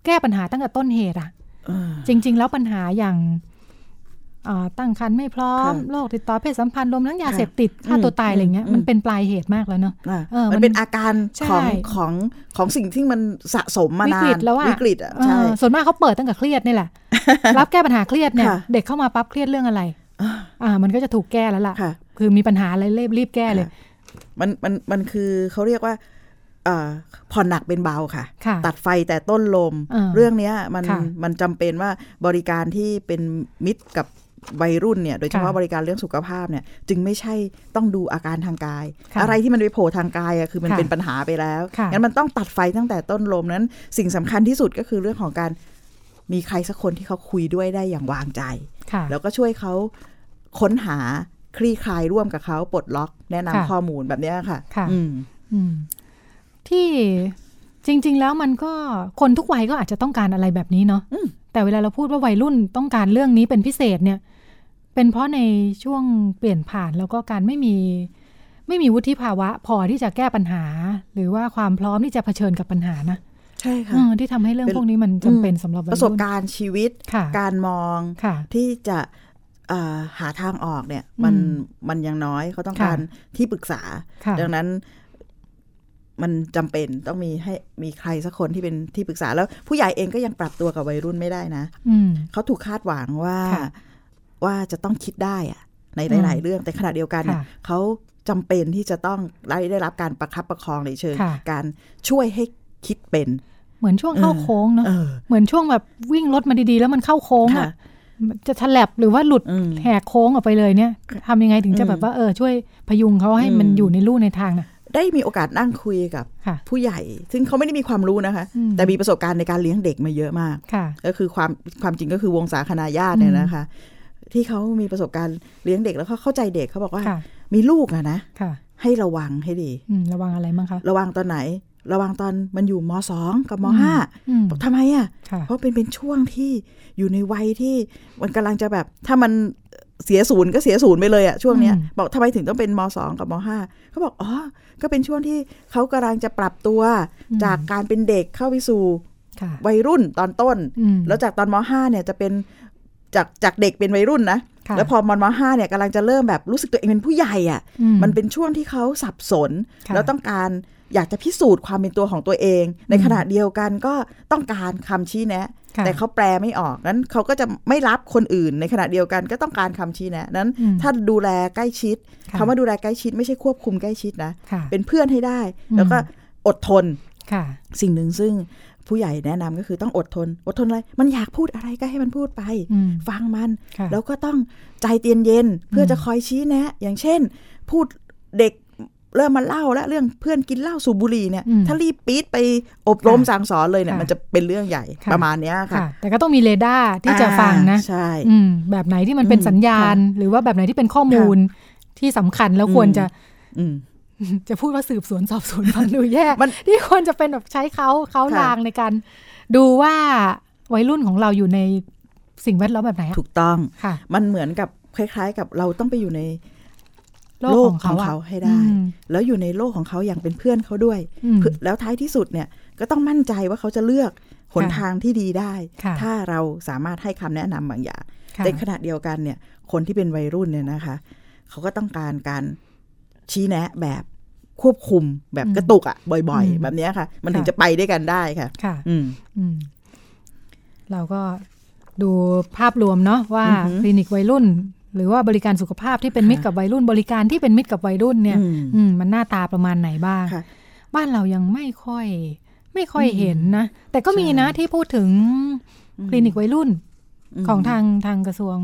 แก้ปัญหาตั้งแต่ต้นเหตุอะเออจริง ๆ แล้วปัญหาอย่างอ่าตั้งครรภ์ไม่พร้อมค่ะโรคติดต่อเพศสัมพันธ์รวมทั้งยาค่ะเสพติดฆ่าอืมตัวตายอะไรเงี้ยอืมมันเป็นปลายเหตุมากแล้วเนาะอะเออมันมันเป็นอาการใช่ของของของสิ่งที่มันสะสมมาวินากฤนตแล้วอะวิกฤตอะใช่เออส่วนมากเขาเปิดตั้งแต่เครียดนี่แหละ รับแก้ปัญหาเครียดเนี่ยค่ะเด็กเข้ามาปั๊บเครียดเรื่องอะไรอ่า มันก็จะถูกแก้แล้วล่ะค่ะคือมีปัญหาอะไรรีบรีบแก้เลย มันมันมันคือเขาเรียกว่าเอ่อ ผ่อนหนักเป็นเบาค่ะค่ะตัดไฟแต่ต้นลมอ่าเรื่องเนี้ยมันค่ะมันจำเป็นว่าบริการที่เป็นมิตรกับวัยรุ่นเนี่ยโดยเฉพาะค่ะบริการเรื่องสุขภาพเนี่ยจึงไม่ใช่ต้องดูอาการทางกายค่ะอะไรที่มันไปโผล่ทางกายอะคือมันค่ะเป็นปัญหาไปแล้วค่ะงั้นมันต้องตัดไฟตั้งแต่ต้นลมนั้น สิ่งสำคัญที่สุดก็คือเรื่องของการมีใครสักคนที่เขาคุยด้วยได้อย่างวางใจค่ะแล้วก็ช่วยเขาค้นหาคลี่คลายร่วมกับเขาปลดล็อก แนะนำค่ะข้อมูลแบบเนี้ยค่ะค่ะอืมอืม ที่จริง ๆ แล้วมันก็คนทุกวัยก็อาจจะต้องการอะไรแบบนี้เนาะอืมแต่เวลาเราพูดว่าวัยรุ่นต้องการเรื่องนี้เป็นพิเศษเนี่ย เป็นเพราะในช่วงเปลี่ยนผ่านแล้วก็การไม่มีไม่มีวุฒิภาวะ พอที่จะแก้ปัญหา หรือว่าความพร้อมที่จะเผชิญกับปัญหานะใช่ค่ะเออที่ทำให้เรื่องเป็นพวกนี้มันจำเป็นสำหรับวัยประสบรุ่นการณ์ชีวิตค่ะการมองค่ะที่จะเอ่อหาทางออกเนี่ย มันอืมมันยังน้อยเขาต้องค่ะการที่ปรึกษาค่ะดังนั้น มันจำเป็นต้องมีให้มีใครสักคนที่เป็นที่ปรึกษาแล้ว ผู้ใหญ่เองก็ยังปรับตัวกับวัยรุ่นไม่ได้นะอืมเขาถูกคาดหวังว่าค่ะว่าจะต้องคิดได้อะในอืมหลาย ๆ เรื่องแต่ขณะเดียวกันเนี่ยค่ะเขาจำเป็นที่จะต้องได้ได้รับการประคับประคองในเชิงค่ะการช่วยให้คิดเป็น เหมือนช่วงเข้าโค้งเนาะเออเหมือนช่วงแบบวิ่งรถมาดี ๆ แล้วมันเข้าโค้งค่ะอะจะฉลับหรือว่าหลุดอืมแหกโค้งออกไปเลยเนี่ยทำยังไงถึงจะอืมแบบว่าเออช่วยพยุงเขาให้มันอืมอยู่ในลู่ในทางน่ะ ได้มีโอกาสนั่งคุยกับค่ะผู้ใหญ่ ซึ่งเขาไม่ได้มีความรู้นะคะอืมแต่มีประสบการณ์ในการเลี้ยงเด็กมาเยอะมากค่ะก็คือความความจริงก็คือวงสาคณาญาติเนี่ยอืมนะคะ ที่เขามีประสบการณ์เลี้ยงเด็กแล้วเขาเข้าใจเด็กเขาบอกว่าค่ะมีลูกอะนะค่ะให้ระวังให้ดีอืมระวังอะไรบ้างคะระวังตอนไหน ระวังตอนมันอยู่มสองกับมห้าอืมบอกทำไมอะค่ะ เพราะเป็นเป็นช่วงที่อยู่ในวัยที่มันกำลังจะแบบ ถ้ามัน เสียศูนย์ก็เสียศูนย์ไปเลยอะช่วงเนี้ยอืมบอกทำไมถึงต้องเป็นมสองกับมห้าเขาบอกอ๋อก็เป็นช่วงที่เขากำลังจะปรับตัวจากการเป็นเด็กเข้าไปสู่ค่ะวัยรุ่นตอนต้นอืมแล้วจากตอนมห้าเนี่ยจะเป็นจากจากเด็กเป็นวัยรุ่นนะค่ะแล้วพอมมห้าเนี่ยกำลังจะเริ่มแบบรู้สึกตัวเองเป็นผู้ใหญ่อะ่ะอืมันเป็นช่วงที่เขาสับสนค่ะแล้วต้องการอยากจะพิสูจน์ความเป็นตัวของตัวเอง ในขณะเดียวกันก็ต้องการคำชี้แนะค่ะ แต่เขาแปลไม่ออกนั้นเขาก็จะไม่รับคนอื่นในขณะเดียวกันก็ต้องการคำชี้แนะนั้นอืมถ้าดูแลใกล้ชิดค่ะคำว่าดูแลใกล้ชิดไม่ใช่ควบคุมใกล้ชิดนะค่ะเป็นเพื่อนให้ได้อืมแล้วก็อดทนค่ะสิ่งหนึ่งซึ่งผู้ใหญ่แนะนำก็คือต้องอดทน อดทนอะไร มันอยากพูดอะไรก็ให้มันพูดไปอืมฟังมันค่ะแล้วก็ต้องใจเย็นเย็นเพื่ออืมจะคอยชี้แนะ อย่างเช่น พูดเด็ก เริ่มมาเล่าแล้วเรื่องเพื่อนกินเหล้าสูบบุหรี่เนี่ยอืมถ้ารีบปี๊ดไปอบรมค่ะสั่งสอนเลยเนี่ยค่ะมันจะเป็นเรื่องใหญ่ค่ะประมาณเนี้ยค่ะค่ะ แต่ก็ต้องมีเรดาร์ที่จะฟังนะอ่าใช่อืมแบบไหนที่มันเป็นอืมสัญญาณ หรือว่าแบบไหนที่เป็นข้อมูลที่สำคัญแล้วควรจะอืมจะพูดว่าสืบสวนสอบสวนฟังดูแย่มันที่ควรจะเป็นแบบใช้เขาเขาค่ะลางในการดูว่าวัยรุ่นของเราอยู่ในสิ่งแวดล้อมแบบไหนอะถูกต้องค่ะ มันเหมือนกับคล้าย ๆ กับเราต้องไปอยู่ใน โลโลกกของของเขาเขาอะให้ได้อืมแล้วอยู่ในโลกของเขาอย่างเป็นเพื่อนเขาด้วยอืมเพื่อแล้วท้ายที่สุดเนี่ยก็ต้องมั่นใจว่าเขาจะเลือกหนค่ะทางที่ดีได้ค่ะถ้าเราสามารถให้คำแนะนำบางอย่างค่ะแต่ขณะเดียวกันเนี่ย คนที่เป็นวัยรุ่นเนี่ยนะคะ เขาก็ต้องการการชี้แนะแบบควบคุมแบบกระตุกอะ่ะบ่อยอืมๆแบบเนี้ยค่ะ มันถึงค่ะจะไปด้วยกันได้ค่ะ ค่ะ อืมอืมเราก็ดูภาพรวมเนาะว่าอือหือคลินิกวัยรุ่น หรือว่าบริการสุขภาพที่เป็นมิตรกับวัยรุ่น บริการที่เป็นมิตรกับวัยรุ่นเนี่ย อืมอืมมันหน้าตาประมาณไหนบ้างค่ะบ้านเรายังไม่ค่อย ไม่ค่อยอืมเห็นนะ แต่ก็มีนะใช่ที่พูดถึงคลินิกวัยรุ่นมของทางทางกระทรวง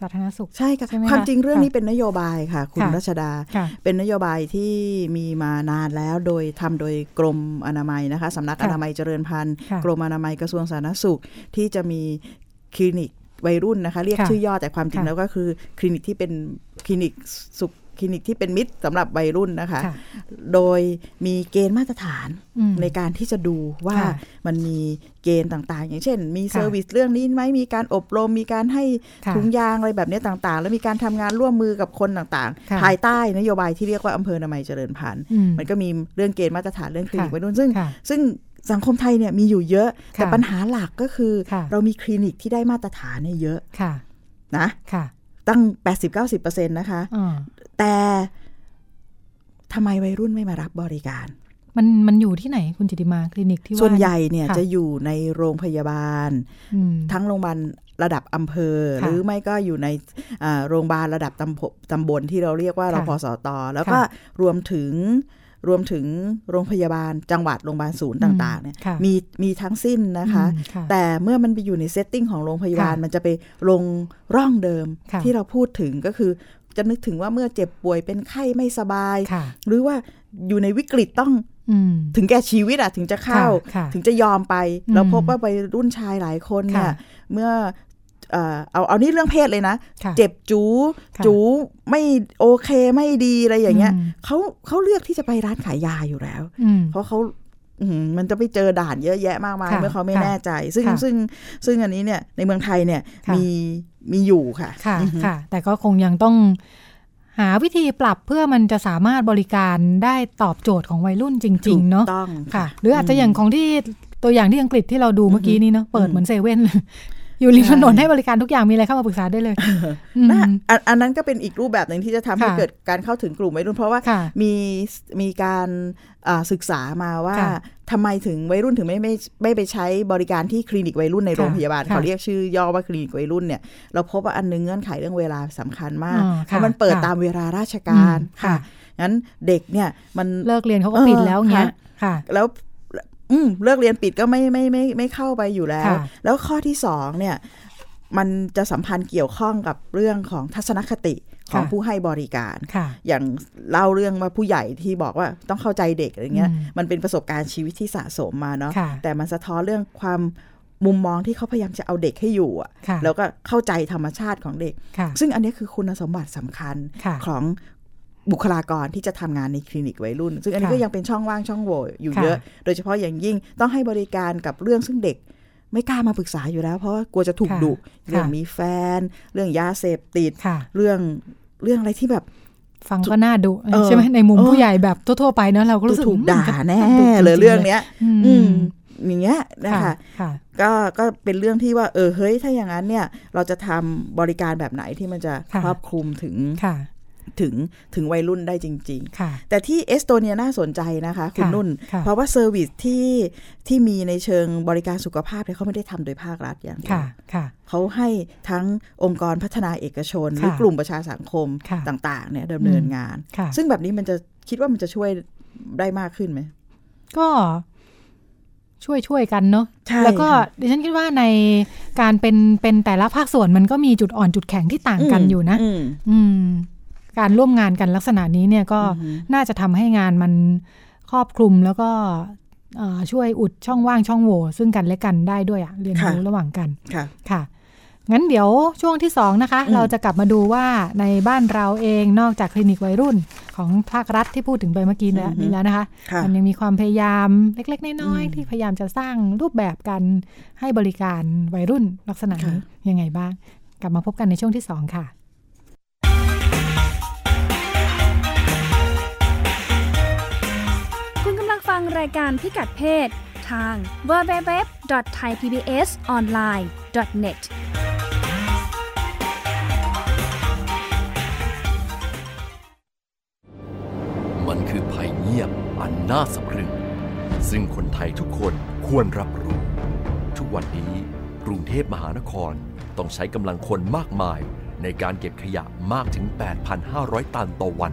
สาธารณสุข ใช่ค่ะใช่ไหมคะความจริงเรื่องค่ะนี้เป็นนโยบายค่ะ คุณค่ะรัชดาค่ะเป็นนโยบายที่มีมานานแล้วโดยทำโดยกรมอนามัยนะคะสำนักค่ะอนามัยเจริญพันธุ์ค่ะกรมอนามัยกระทรวงสาธารณสุขที่จะมีคลินิก วัยรุ่นนะคะ เรียกค่ะชื่อย่อแต่ความจริงค่ะแล้วก็คือ คลินิกที่เป็นคลินิกสุขคลินิกที่เป็นมิตรสำหรับวัยรุ่นนะคะค่ะโดยมีเกณฑ์มาตรฐานอืมในการที่จะดูว่าค่ะมันมีเกณฑ์ต่างๆ อย่างเช่น มีค่ะ service เรื่องนี้ไหมมีการอบรม มีการให้ค่ะถุงยางอะไรแบบนี้ต่างๆ แล้วมีการทำงานร่วมมือกับคนต่างค่ะๆภายใต้นโยบายที่เรียกว่าอำเภออนามัยเจริญพันธุ์อืมมันก็มีเรื่องเกณฑ์มาตรฐานเรื่องคลินิกค่ะวัยรุ่นซึ่งค่ะซึ่ง สังคมไทยเนี่ยมีอยู่เยอะ แต่ค่ะปัญหาหลักก็คือค่ะเรามีคลินิกที่ได้มาตรฐานเนี่ยเยอะค่ะนะค่ะ ตั้ง 80-90%นะคะอ่าแต่ทำไมวัยรุ่นไม่มารับบริการ มันมันอยู่ที่ไหนคุณจิติมาคลินิกที่ว่าส่วนใหญ่เนี่ยค่ะจะอยู่ในโรงพยาบาลอืมทั้งโรงพยาบาลระดับอำเภอค่ะหรือไม่ก็อยู่ในอ่าโรงพยาบาลระดับตำบตำบลที่เราเรียกว่าค่ะรพสตแล้วก็ค่ะรวมถึง รวมถึงโรงพยาบาลจังหวัดโรงพยาบาลศูนย์ต่างๆเนี่ยค่ะมีมีทั้งสิ้นนะคะอืมค่ะแต่เมื่อมันไปอยู่ในเซตติ้งของโรงพยาบาลค่ะมันจะไปลงร่องเดิมค่ะที่เราพูดถึงก็คือจะนึกถึงว่าเมื่อเจ็บป่วยเป็นไข้ไม่สบายค่ะหรือว่าอยู่ในวิกฤตต้องอืมถึงแก่ชีวิตอะถึงจะเข้าค่ะค่ะถึงจะยอมไปอืมเราพบว่าวัยรุ่นชายหลายคนเนี่ยค่ะเมื่อ เอ่อเอาเอานี่เรื่องเพศเลยนะค่ะเจ็บจูค่ะจูไม่โอเคไม่ดีอะไรอย่างเงี้ยอืมเขาเขาเลือกที่จะไปร้านขายยาอยู่แล้วอืมเพราะเขาอืมมันจะไปเจอด่านเยอะแยะมากมายค่ะเมื่อเขาไม่ค่ะแน่ใจ ซึ่งค่ะซึ่งซึ่งอันนี้เนี่ยในเมืองไทยเนี่ยค่ะมีมีอยู่ค่ะค่ะอือฮึค่ะ แต่ก็คงยังต้องหาวิธีปรับเพื่อมันจะสามารถบริการได้ตอบโจทย์ของวัยรุ่นจริงถูกๆเนาะต้องค่ะ หรืออาจจะอย่างของที่ตัวอย่างที่อังกฤษที่เราดูเมื่อกี้นี้เนาะเปิดเหมือนเซเว่นเลย อยู่ริมถนนให้บริการทุกอย่างมีอะไรเข้ามาปรึกษาได้เลยอืมนะอันอันนั้นก็เป็นอีกรูปแบบหนึ่งที่จะทำให้ค่ะเกิดการเข้าถึงกลุ่มวัยรุ่น เพราะว่าค่ะมีมีการอ่าศึกษามาว่าค่ะทำไมถึงวัยรุ่นถึงไม่ไม่ไม่ไปใช้บริการที่คลินิกวัยรุ่นในโรงพยาบาลค่ะเขาเรียกชื่อย่อว่าคลินิกวัยรุ่นเนี่ยเราพบว่าอันหนึงเงื่อนไขเรื่องเวลาสำคัญมากอ๋อเพราะมันเปิดค่ะตามเวลาราชการอืมค่ะงั้นเด็กเนี่ยมันเลิกเรียนเขาก็ปิดแล้วเงี้ยค่ะ แล้ว อืมเลิกเรียนปิดก็ไม่ไม่ไม่ไม่ไม่เข้าไปอยู่แล้วค่ะแล้วข้อที่สองเนี่ย มันจะสัมพันธ์เกี่ยวข้องกับเรื่องของทัศนคติของค่ะผู้ให้บริการค่ะอย่างเล่าเรื่องว่าผู้ใหญ่ที่บอกว่าต้องเข้าใจเด็กอะไรเงี้ยอืมมันเป็นประสบการณ์ชีวิตที่สะสมมาเนาะค่ะแต่มันสะท้อนเรื่องความมุมมองที่เขาพยายามจะเอาเด็กให้อยู่อะค่ะ แล้วก็เข้าใจธรรมชาติของเด็กค่ะซึ่งอันนี้คือคุณสมบัติสำคัญค่ะของ บุคลากรที่จะทำงานในคลินิกวัยรุ่น ซึ่งอันนี้ค่ะก็ยังเป็นช่องว่างช่องโหว่อยู่ค่ะเยอะ โดยเฉพาะอย่างยิ่งต้องให้บริการกับเรื่องซึ่งเด็กไม่กล้ามาปรึกษาอยู่แล้ว เพราะว่ากลัวจะถูกค่ะดุเรื่องค่ะมีแฟน เรื่องยาเสพติดค่ะเรื่องเรื่องอะไรที่แบบ ฟังก็น่าดุเออใช่ไหมในมุมเออผู้ใหญ่แบบทั่วๆไปเนอะเราก็รู้สึกถูกด่าอืมแน่ดุจเลยๆเรื่องเนี้ย อืมอืมอย่างเงี้ยนะค่ะคะค่ะก็ก็เป็นเรื่องที่ว่าเออเฮ้ยถ้าอย่างนั้นเนี่ย เราจะทำบริการแบบไหนที่มันจะค่ะครอบคลุมถึงค่ะ ถึงถึงวัยรุ่นได้จริงค่ะๆแต่ที่เอสโตเนียน่าสนใจนะคะ คุณค่ะนุ่นค่ะเพราะว่า service ที่ที่มีในเชิงบริการสุขภาพเนี่ยเขาไม่ได้ทำโดยภาครัฐอย่างเดียวค่ะค่ะเขาให้ทั้งองค์กรพัฒนาเอกชน หรือค่ะกลุ่มประชาสังคมค่ะต่างๆเนี่ยดำเนินงานค่ะซึ่งแบบนี้มันจะคิดว่ามันจะช่วยได้มากขึ้นไหม ก็ช่วยช่วยกันเนาะใช่แล้วก็ค่ะดิฉันคิดว่าในการเป็นเป็นแต่ละภาคส่วนมันก็มีจุดอ่อนจุดแข็งที่ต่างกันอยู่นะมอืม การร่วมงานกันลักษณะนี้เนี่ยก็อือฮึน่าจะทำให้งานมันครอบคลุมแล้วก็เอ่อช่วยอุดช่องว่างช่องโหว่ซึ่งกันและกันได้ด้วยอะเรียนรู้ระหว่างกันค่ะค่ะ งั้นเดี๋ยวช่วงที่สองนะคะอืมเราจะกลับมาดูว่าในบ้านเราเองนอกจากคลินิกวัยรุ่นของภาครัฐที่พูดถึงไปเมื่อกี้แล้วนี้แล้วนะคะค่ะมันยังมีความพยายามเล็ก ๆ น้อยอืมๆที่พยายามจะสร้างรูปแบบการให้บริการวัยรุ่นลักษณะนี้ค่ะยังไงบ้าง กลับมาพบกันในช่วงที่สองค่ะ ฟังรายการพิกัดเพศ ทาง www.thaipbsonline.net มันคือภัยเงียบอันน่าสะพรึง ซึ่งคนไทยทุกคนควรรับรู้ ทุกวันนี้กรุงเทพมหานครต้องใช้กำลังคนมากมายในการเก็บขยะมากถึง 8,500 ตันต่อวัน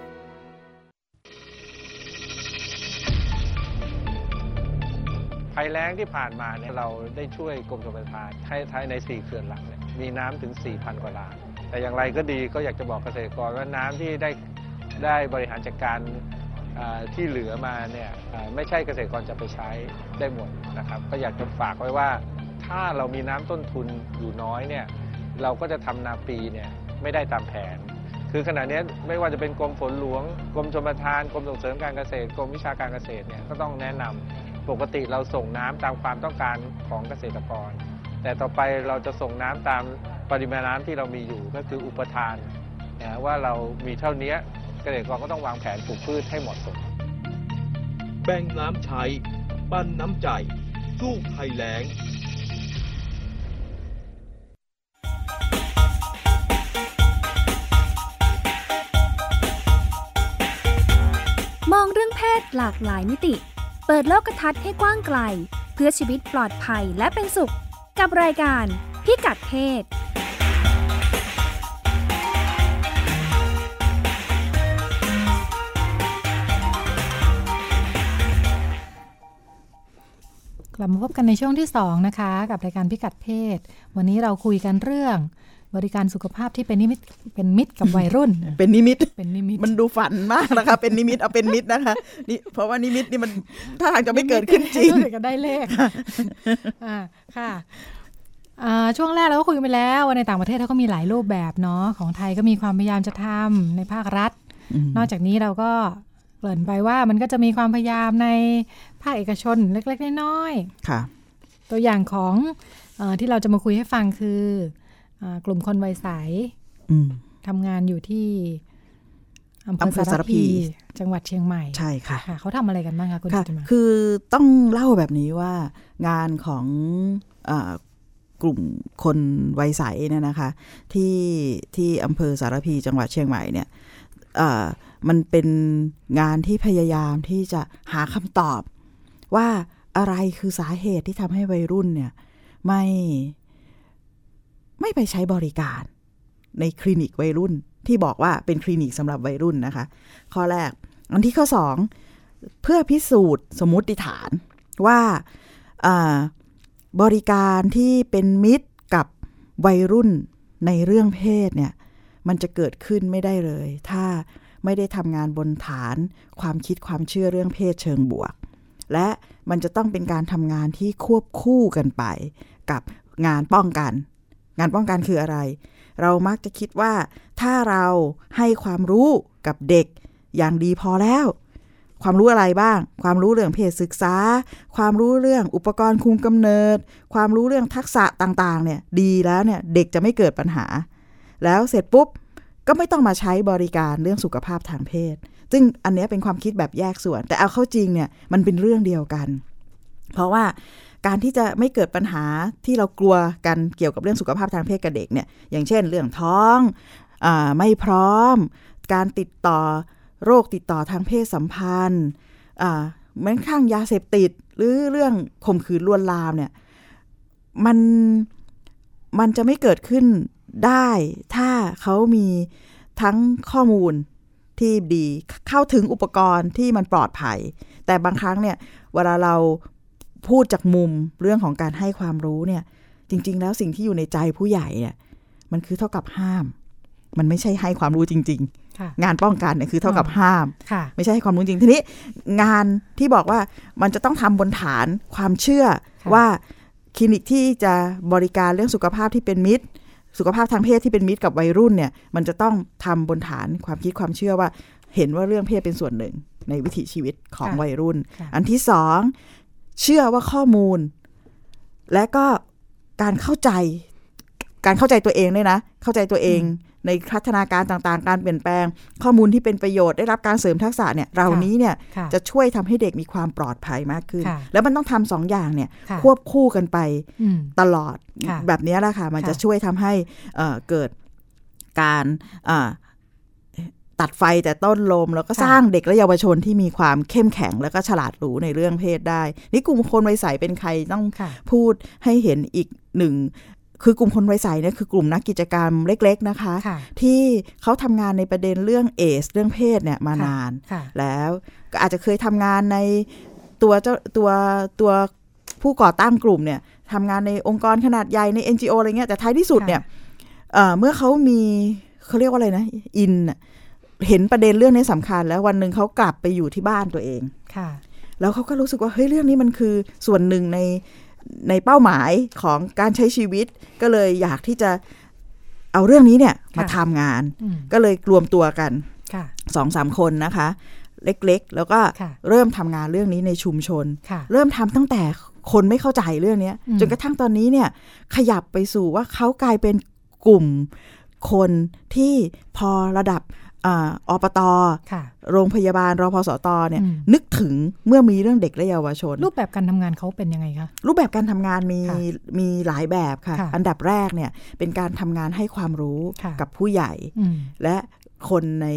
ภัยแล้งที่ผ่านมาเนี่ยเราได้ช่วยกรมชลประทานให้ท้ายใน 4 เขื่อนหลักเนี่ยมีน้ำถึง 4,000 กว่าล้าน แต่อย่างไรก็ดีก็อยากจะบอกเกษตรกรว่าน้ำที่ได้ได้บริหารจัดการที่เหลือมาเนี่ยไม่ใช่เกษตรกรจะไปใช้ได้หมดนะครับ ก็อยากจะฝากไว้ว่า ถ้าเรามีน้ำต้นทุนอยู่น้อยเนี่ยเราก็จะทำนาปีเนี่ยไม่ได้ตามแผน คือขณะนี้ไม่ว่าจะเป็นกรมฝนหลวง กรมชลประทาน กรมส่งเสริมการเกษตร กรมวิชาการเกษตรเนี่ยก็ต้องแนะนำ ปกติเราส่งน้ำตามความต้องการของเกษตรกร แต่ต่อไปเราจะส่งน้ำตามปริมาณน้ำที่เรามีอยู่ก็คืออุปทานนะว่าเรามีเท่านี้เกษตรกรก็ต้องวางแผนปลูกพืชให้เหมาะสม แบ่งน้ำใช้ปั้นน้ำใจ สู้ภัยแล้งคมองเรื่องเพศหลากหลายมิติเปิดโลกทัศน์ให้กว้างไกล เพื่อชีวิตปลอดภัยและเป็นสุข กับรายการพิกัดเพศกลับมาพบกันในช่วงที่ 2 นะคะ กับรายการพิกัดเพศ วันนี้เราคุยกันเรื่อง บริการสุขภาพที่เป็นนิมิตเป็นมิตรกับวัยรุ่น เป็นนิมิตเป็นนิมิตมันดูฝันมากนะคะ เป็นนิมิตเอาเป็นมิตรนะคะนี่เพราะว่านิมิตนี่มันถ้าทางจะไม่เกิดขึ้นจริงก็ได้เลขอ่าค่ะอ่าช่วงแรกเราก็คุยไปแล้วว่าในต่างประเทศเขาก็มีหลายรูปแบบเนาะของไทยก็มีความพยายามจะทำในภาครัฐ นอกจากนี้เราก็เกริ่นไปว่ามันก็จะมีความพยายามในภาคเอกชนเล็กๆน้อยๆค่ะตัวอย่างของเออที่เราจะมาคุยให้ฟังคืออา กลุ่มคนวัยใสอืมทำงานอยู่ที่อำเภออำเภอสาสารรพีพี จังหวัดเชียงใหม่ ใช่ค่ะเขาทำอะไรกันบ้างคะคุณค่ะจิตมาคือต้องเล่าแบบนี้ว่างานของเออกลุ่มคนวัยใสเนี่ยนะคะ ที่ที่อำเภอสารพีจังหวัดเชียงใหม่เนี่ยเอ่อมันเป็นงานที่พยายามที่จะหาคำตอบ ว่าอะไรคือสาเหตุที่ทำให้วัยรุ่นเนี่ย ไม่ ไม่ไปใช้บริการ ในคลินิกวัยรุ่นที่บอกว่าเป็นคลินิกสำหรับวัยรุ่นนะคะ ข้อแรก อันที่ข้อสองเพื่อพิสูจน์สมมติฐานว่าบริการที่เป็นมิตรกับวัยรุ่นในเรื่องเพศเนี่ยมันจะเกิดขึ้นไม่ได้เลย ถ้าไม่ได้ทำงานบนฐาน ความคิดความเชื่อเรื่องเพศเชิงบวก และมันจะต้องเป็นการทำงานที่ควบคู่กันไป กับงานป้องกัน งานป้องกันคืออะไร เรามักจะคิดว่า ถ้าเราให้ความรู้กับเด็กอย่างดีพอแล้ว ความรู้อะไรบ้าง ความรู้เรื่องเพศศึกษา ความรู้เรื่องอุปกรณ์คุมกำเนิด ความรู้เรื่องทักษะต่างๆเนี่ยดีแล้วเนี่ยเด็กจะไม่เกิดปัญหา แล้วเสร็จปุ๊บก็ไม่ต้องมาใช้บริการเรื่องสุขภาพทางเพศ ซึ่งอันนี้เป็นความคิดแบบแยกส่วน แต่เอาเข้าจริงเนี่ยมันเป็นเรื่องเดียวกัน เพราะว่า การที่จะไม่เกิดปัญหาที่เรากลัวกันเกี่ยวกับเรื่องสุขภาพทางเพศกับเด็กเนี่ยอย่างเช่น เรื่องท้องอไม่พร้อม การติดต่อโรคติดต่อทางเพศสัมพันธ์แม้กระทั่งยาเสพติดหรือเรื่องข่มขืนลวนลามเนี่ยมันมันจะไม่เกิดขึ้นได้ถ้าเขามีทั้งข้อมูลที่ดีเข้าถึงอุปกรณ์ที่มันปลอดภัย แต่บางครั้งเนี่ยเวลาเรา พูดจากมุมเรื่องของการให้ความรู้เนี่ย จริง ๆ แล้วสิ่งที่อยู่ในใจผู้ใหญ่เนี่ย มันคือเท่ากับห้าม มันไม่ใช่ให้ความรู้จริงค่ะๆงานป้องกันเนี่ยคือเท่ากับห้ามค่ะไม่ใช่ให้ความรู้จริงทีนี้ งานที่บอกว่ามันจะต้องทำบนฐานความเชื่อค่ะว่าคลินิกที่จะบริการเรื่องสุขภาพที่เป็นมิตร สุขภาพทางเพศที่เป็นมิตรกับวัยรุ่นเนี่ย มันจะต้องทำบนฐานความคิดความเชื่อว่า เห็นว่าเรื่องเพศเป็นส่วนหนึ่งในวิถีชีวิตของค่ะวัยรุ่นค่ะอันที่สอง เชื่อว่าข้อมูล และก็การเข้าใจ การเข้าใจตัวเองด้วยนะ เข้าใจตัวเองในพัฒนาการต่างๆ การเปลี่ยนแปลง ข้อมูลที่เป็นประโยชน์ได้รับการเสริมทักษะเนี่ยเรานี้เนี่ยค่ะจะช่วยทำให้เด็กมีความปลอดภัยมากขึ้นค่ะแล้วมันต้องทำสองอย่างเนี่ยค่ะควบคู่กันไปอืมตลอดค่ะแบบนี้แหละค่ะ มันค่ะจะช่วยทำให้เอ่อเกิดการอ่า ตัดไฟแต่ต้นลม แล้วก็สร้างเด็กและเยาวชนที่มีความเข้มแข็งแล้วก็ฉลาดรู้ในเรื่องเพศได้ นี่กลุ่มคนวัยใสเป็นใครต้องค่ะพูดให้เห็นอีกหนึ่งคือกลุ่มคนวัยใสเนี่ยคือกลุ่มนักกิจกรรมเล็ก ๆนะคะค่ะที่เขาทำงานในประเด็นเรื่องเอสเรื่องเพศเนี่ยมานานค่ะแล้วก็อาจจะเคยทำงานในตัวเจ้าตัวตัวผู้ก่อตั้งกลุ่มเนี่ยทำงานในองค์กรขนาดใหญ่ใน NGO อะไรเงี้ยแต่ท้ายที่สุดเนี่ยเอ่อเมื่อเขามีเขาเรียกว่าอะไรนะอินน่ะ เห็นประเด็นเรื่องนี้สำคัญ แล้ววันหนึ่งเขากลับไปอยู่ที่บ้านตัวเองค่ะ แล้วเขาก็รู้สึกว่าเฮ้ยเรื่องนี้มันคือส่วนหนึ่งในในเป้าหมายของการใช้ชีวิต ก็เลยอยากที่จะเอาเรื่องนี้เนี่ยมาทำงานอืมก็เลยรวมตัวกันค่ะสองสามคนนะคะ เล็กๆ แล้วก็ค่ะเริ่มทำงานเรื่องนี้ในชุมชนค่ะเริ่มทำตั้งแต่คนไม่เข้าใจเรื่องเนี้ยอืมจนกระทั่งตอนนี้เนี่ย ขยับไปสู่ว่าเขากลายเป็นกลุ่มคนที่พอระดับ อาอปตค่ะโรงพยาบาลรพสตเนี่ยอืมนึกถึงเมื่อมีเรื่องเด็กและเยาวชน รูปแบบการทำงานเขาเป็นยังไงคะรูปแบบการทำงานมีค่ะมีหลายแบบค่ะค่ะ อันดับแรกเนี่ยเป็นการทำงานให้ความรู้ค่ะกับผู้ใหญ่อืมและคนใน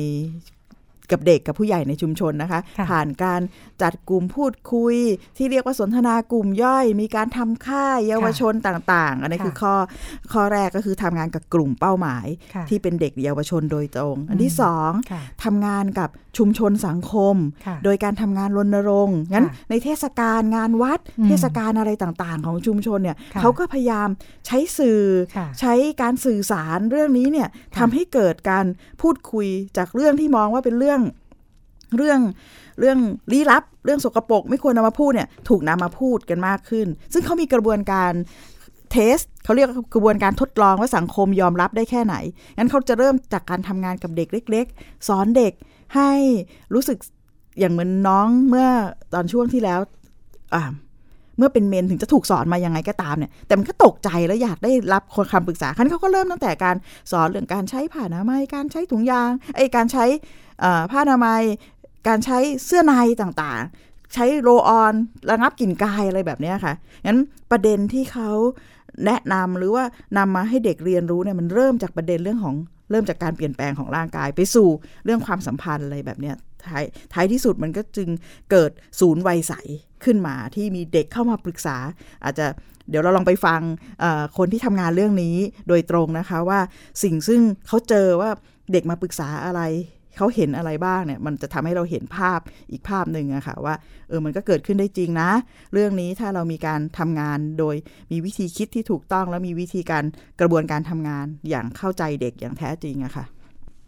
กับเด็กกับผู้ใหญ่ในชุมชนนะคะค่ะผ่านการจัดกลุ่มพูดคุย ที่เรียกว่าสนทนากลุ่มย่อย มีการทำค่ายเยาวชนต่าง ๆ อันนี้ค่ะคือข้อข้อแรกก็คือทำงานกับกลุ่มเป้าหมายค่ะที่เป็นเด็กเยาวชนโดยตรง อันที่อืมสองค่ะทำงานกับชุมชนสังคมค่ะโดยการทำงานรณรงค์งั้นค่ะในเทศกาลงานวัดอืมเทศกาลอะไรต่างๆ ของชุมชนเนี่ยค่ะเขาก็พยายามใช้สื่อค่ะใช้การสื่อสารเรื่องนี้เนี่ยค่ะทำให้เกิดการพูดคุยจากเรื่องที่มองว่าเป็นเรื่อง เรื่องเรื่องลี้ลับ เรื่องสกปรกไม่ควรนำมาพูดเนี่ยถูกนำมาพูดกันมากขึ้น ซึ่งเขามีกระบวนการเทสเขาเรียกกระบวนการทดลองว่าสังคมยอมรับได้แค่ไหน งั้นเขาจะเริ่มจากการทำงานกับเด็กเล็ก ๆ สอนเด็กให้รู้สึกอย่างเหมือนน้องเมื่อตอนช่วงที่แล้วเมื่อเป็นเมนถึงจะถูกสอนมายังไงก็ตามเนี่ย แต่มันก็ตกใจแล้วอยากได้รับคำปรึกษาคันเขาก็เริ่มตั้งแต่การสอนเรื่องการใช้ผ้าอนามัย การใช้ถุงยางไอ้การใช้ผ้าอนามัย การใช้เสื้อในต่างๆ ใช้โรออนระงับกลิ่นกายอะไรแบบนี้ค่ะงั้นประเด็นที่เขาแนะนำหรือว่านำมาให้เด็กเรียนรู้เนี่ยมันเริ่มจากประเด็นเรื่องของเริ่มจากการเปลี่ยนแปลงของร่างกายไปสู่เรื่องความสัมพันธ์อะไรแบบเนี้ยท้ายท้ายที่สุดมันก็จึงเกิดศูนย์วัยใสขึ้นมาที่มีเด็กเข้ามาปรึกษา อาจจะเดี๋ยวเราลองไปฟังคนที่ทำงานเรื่องนี้โดยตรงนะคะว่าสิ่งซึ่งเขาเจอว่าเด็กมาปรึกษาอะไร เขาเห็นอะไรบ้างเนี่ยมันจะทำให้เราเห็นภาพอีกภาพหนึ่งอะค่ะว่าเออมันก็เกิดขึ้นได้จริงนะ เรื่องนี้ถ้าเรามีการทำงานโดยมีวิธีคิดที่ถูกต้องแล้วมีวิธีการกระบวนการทำงานอย่างเข้าใจเด็กอย่างแท้จริงอะค่ะ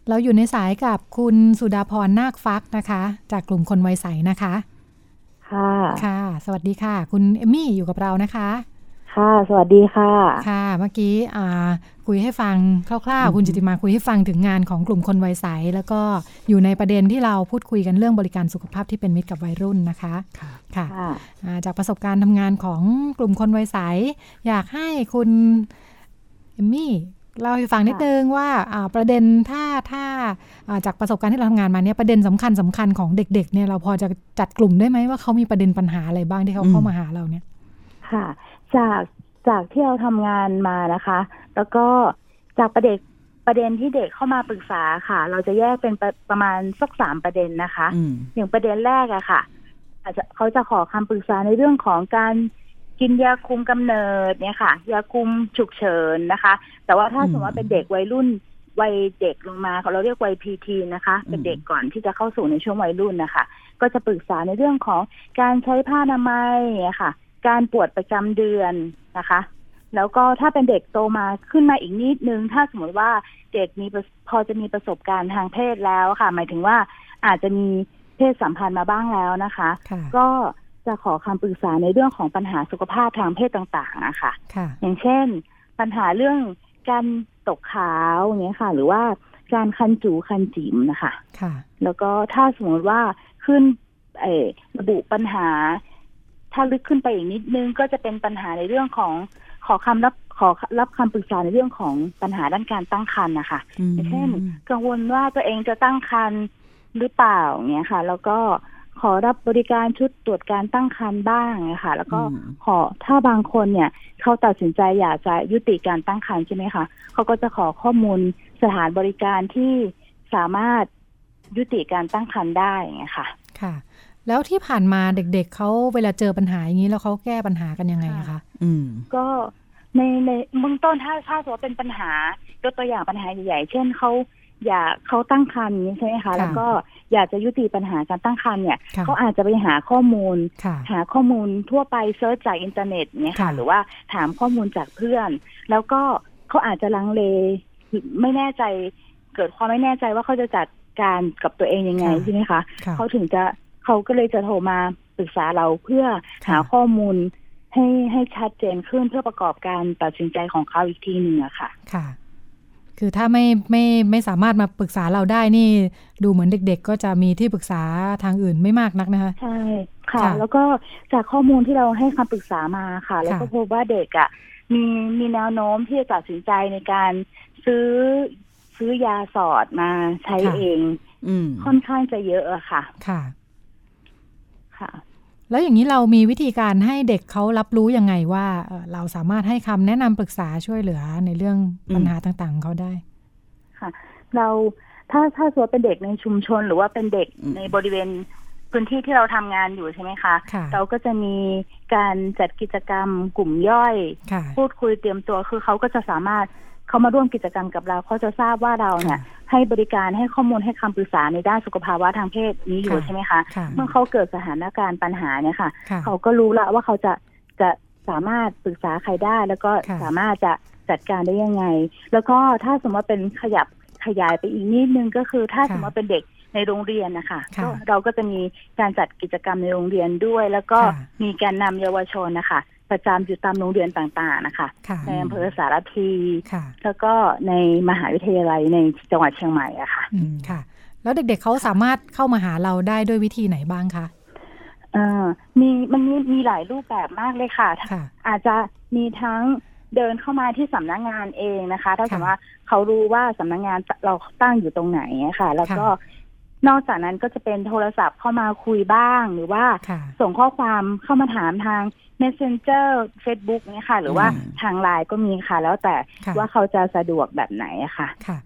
เราอยู่ในสายกับคุณสุดาพรนาคฟักนะคะ จากกลุ่มคนวัยใสนะคะ ค่ะค่ะ สวัสดีค่ะ คุณเอมมี่อยู่กับเรานะคะ ค่ะ สวัสดีค่ะ ค่ะ เมื่อกี้อ่าคุยให้ฟังคร่าวๆ คุณจิติมาคุยให้ฟังถึงงานของกลุ่มคนวัยใส แล้วก็อยู่ในประเด็นที่เราพูดคุยกันเรื่องบริการสุขภาพที่เป็นมิตรกับวัยรุ่นนะคะ ค่ะค่ะอ่าจากประสบการณ์ทำงานของกลุ่มคนวัยใส อยากให้คุณเอมมี่เล่าให้ฟังนิดนึงว่าอ่าประเด็นถ้าถ้าอ่าจากประสบการณ์ที่เราทำงานมาเนี่ยประเด็นสำคัญสคัญๆของเด็ก ๆ เนี่ยเราพอจะจัดกลุ่มได้ไหมว่าเขามีประเด็นปัญหาอะไรบ้างที่เขาเข้ามาหาเราเนี่ย ค่ะ จากจากที่เราทำงานมานะคะ แล้วก็จากประเด็นประเด็นที่เด็กเข้ามาปรึกษาค่ะ เราจะแยกเป็นประประมาณสักสามประเด็นนะคะอืมอย่างประเด็นแรกอะค่ะ อาจจะเขาจะขอคำปรึกษาในเรื่องของการกินยาคุมกำเนิดเนี่ยค่ะ ยาคุมฉุกเฉินนะคะ แต่ว่าถ้าอืมสมมติว่าเป็นเด็กวัยรุ่นวัยเด็กลงมาเราเรียกวัยพีทีนะคะ เป็นเด็กก่อนที่จะเข้าสู่ในช่วงวัยรุ่นนะคะ ก็จะปรึกษาในเรื่องของการใช้ผ้าอนามัยอะค่ะ การปวดประจำเดือนนะคะ แล้วก็ถ้าเป็นเด็กโตมาขึ้นมาอีกนิดนึง ถ้าสมมติว่าเด็กมีประพอจะมีประสบการณ์ทางเพศแล้วค่ะ หมายถึงว่าอาจจะมีเพศสัมพันธ์มาบ้างแล้วนะคะค่ะก็จะขอคำปรึกษาในเรื่องของปัญหาสุขภาพทางเพศต่างๆอะค่ะค่ะอย่างเช่น ปัญหาเรื่องการตกขาวอย่างเงี้ยค่ะ หรือว่าการคันจูคันจิ๋มนะคะ ค่ะ แล้วก็ถ้าสมมติว่าขึ้น เออระบุปัญหา ถ้าลึกขึ้นไปอีกนิดนึงก็จะเป็นปัญหาในเรื่องของขอคำรับขอรับคำปรึกษาในเรื่องของปัญหาด้านการตั้งครรภ์นะคะอืมอย่างเช่นกังวลว่าตัวเองจะตั้งครรภ์หรือเปล่าเงี้ยค่ะ แล้วก็ขอรับบริการชุดตรวจการตั้งครรภ์บ้างเงี้ยค่ะแล้วก็อืมขอถ้าบางคนเนี่ยเขาตัดสินใจอยากจะยุติการตั้งครรภ์ใช่ไหมคะเขาก็จะขอข้อมูลสถานบริการที่สามารถยุติการตั้งครรภ์ได้เงี้ยค่ะ ค่ะ แล้วที่ผ่านมาเด็กๆเขาเวลาเจอปัญหาอย่างนี้แล้วเขาแก้ปัญหากันยังไงอะคะอืม ก็ในในเบื้องต้นถ้าถ้าสมมติว่าเป็นปัญหายกตัวอย่างปัญหาใหญ่ๆเช่นเขาอยากเขาตั้งครรภ์อย่างนี้ใช่ไหมคะค่ะแล้วก็อยากจะยุติปัญหาการตั้งครรภ์เนี่ยค่ะเขาอาจจะไปหาข้อมูลค่ะหาข้อมูลทั่วไป search จากอินเทอร์เน็ตเนี่ยค่ะค่ะ หรือว่าถามข้อมูลจากเพื่อน แล้วก็เขาอาจจะลังเลไม่แน่ใจ เกิดความไม่แน่ใจว่าเขาจะจัดการกับตัวเองยังไงค่ะใช่ไหมคะค่ะเขาถึงจะ เขาก็เลยจะโทรมาปรึกษาเราเพื่อค่ะหาข้อมูลให้ให้ชัดเจนขึ้นเพื่อประกอบการตัดสินใจของเขาอีกทีหนึ่งอะค่ะ ค่ะ คือถ้าไม่ไม่ไม่สามารถมาปรึกษาเราได้นี่ ดูเหมือนเด็ก ๆ ก็จะมีที่ปรึกษาทางอื่นไม่มากนักนะคะใช่ค่ะค่ะแล้วก็จากข้อมูลที่เราให้คำปรึกษามาค่ะ แล้วก็ค่ะพบว่าเด็กอะมีมีแนวโน้มที่จะตัดสินใจในการซื้อซื้อยาสอดมาใช้เองอืมค่อนข้างจะเยอะอะค่ะ ค่ะ ค่ะ แล้วอย่างนี้เรามีวิธีการให้เด็กเขารับรู้ยังไงว่าเอ่อเราสามารถให้คำแนะนำปรึกษาช่วยเหลือในเรื่องปัญหาต่างๆของเขาได้ ค่ะ เราถ้าถ้าสมมติเป็นเด็กในชุมชน หรือว่าเป็นเด็กในบริเวณพื้นที่ที่เราทำงานอยู่ใช่ไหมคะค่ะเราก็จะมีการจัดกิจกรรมกลุ่มย่อยค่ะพูดคุยเตรียมตัวคือเขาก็จะสามารถ เขามาร่วมกิจกรรมกับเราเขาจะทราบว่าเราเนี่ย ให้บริการให้ข้อมูลให้คำปรึกษาในด้านสุขภาวะทางเพศนี้อยู่ค่ะใช่ไหมคะค่ะเมื่อเขาเกิดสถานการณ์ปัญหาเนี่ยค่ะค่ะ เขาก็รู้ละว่าเขาจะจะสามารถปรึกษาใครได้ แล้วก็ค่ะสามารถจะจัดการได้ยังไง แล้วก็ถ้าสมมติว่าเป็นขยับขยายไปอีกนิดนึงก็คือถ้าค่ะสมมติว่าเป็นเด็กในโรงเรียนนะคะค่ะก็เราก็จะมีการจัดกิจกรรมในโรงเรียนด้วย แล้วก็ค่ะมีการนำเยาวชนนะคะ ประจำอยู่ตามโรงเรียนต่างๆนะคะค่ะในอำเภอสารพีค่ะแล้วก็ในมหาวิทยาลัยในจังหวัดเชียงใหม่อะค่ะอืมค่ะ แล้วเด็กๆเขาสามารถเข้ามาหาเราได้ด้วยวิธีไหนบ้างคะเอ่อมีมันมีมีหลายรูปแบบมากเลยค่ะค่ะอาจจะมีทั้งเดินเข้ามาที่สำนักงานเองนะคะ ถ้าค่ะสมมติว่าเขารู้ว่าสำนักงานเราตั้งอยู่ตรงไหนอะค่ะ แล้วก็ค่ะนอกจากนั้นก็จะเป็นโทรศัพท์เข้ามาคุยบ้างหรือว่าค่ะส่งข้อความเข้ามาถามทาง Messenger Facebook เนี่ยค่ะ หรือว่าอืมทางไลน์ก็มีค่ะ แล้วแต่ค่ะว่าเขาจะสะดวกแบบไหนอะค่ะค่ะ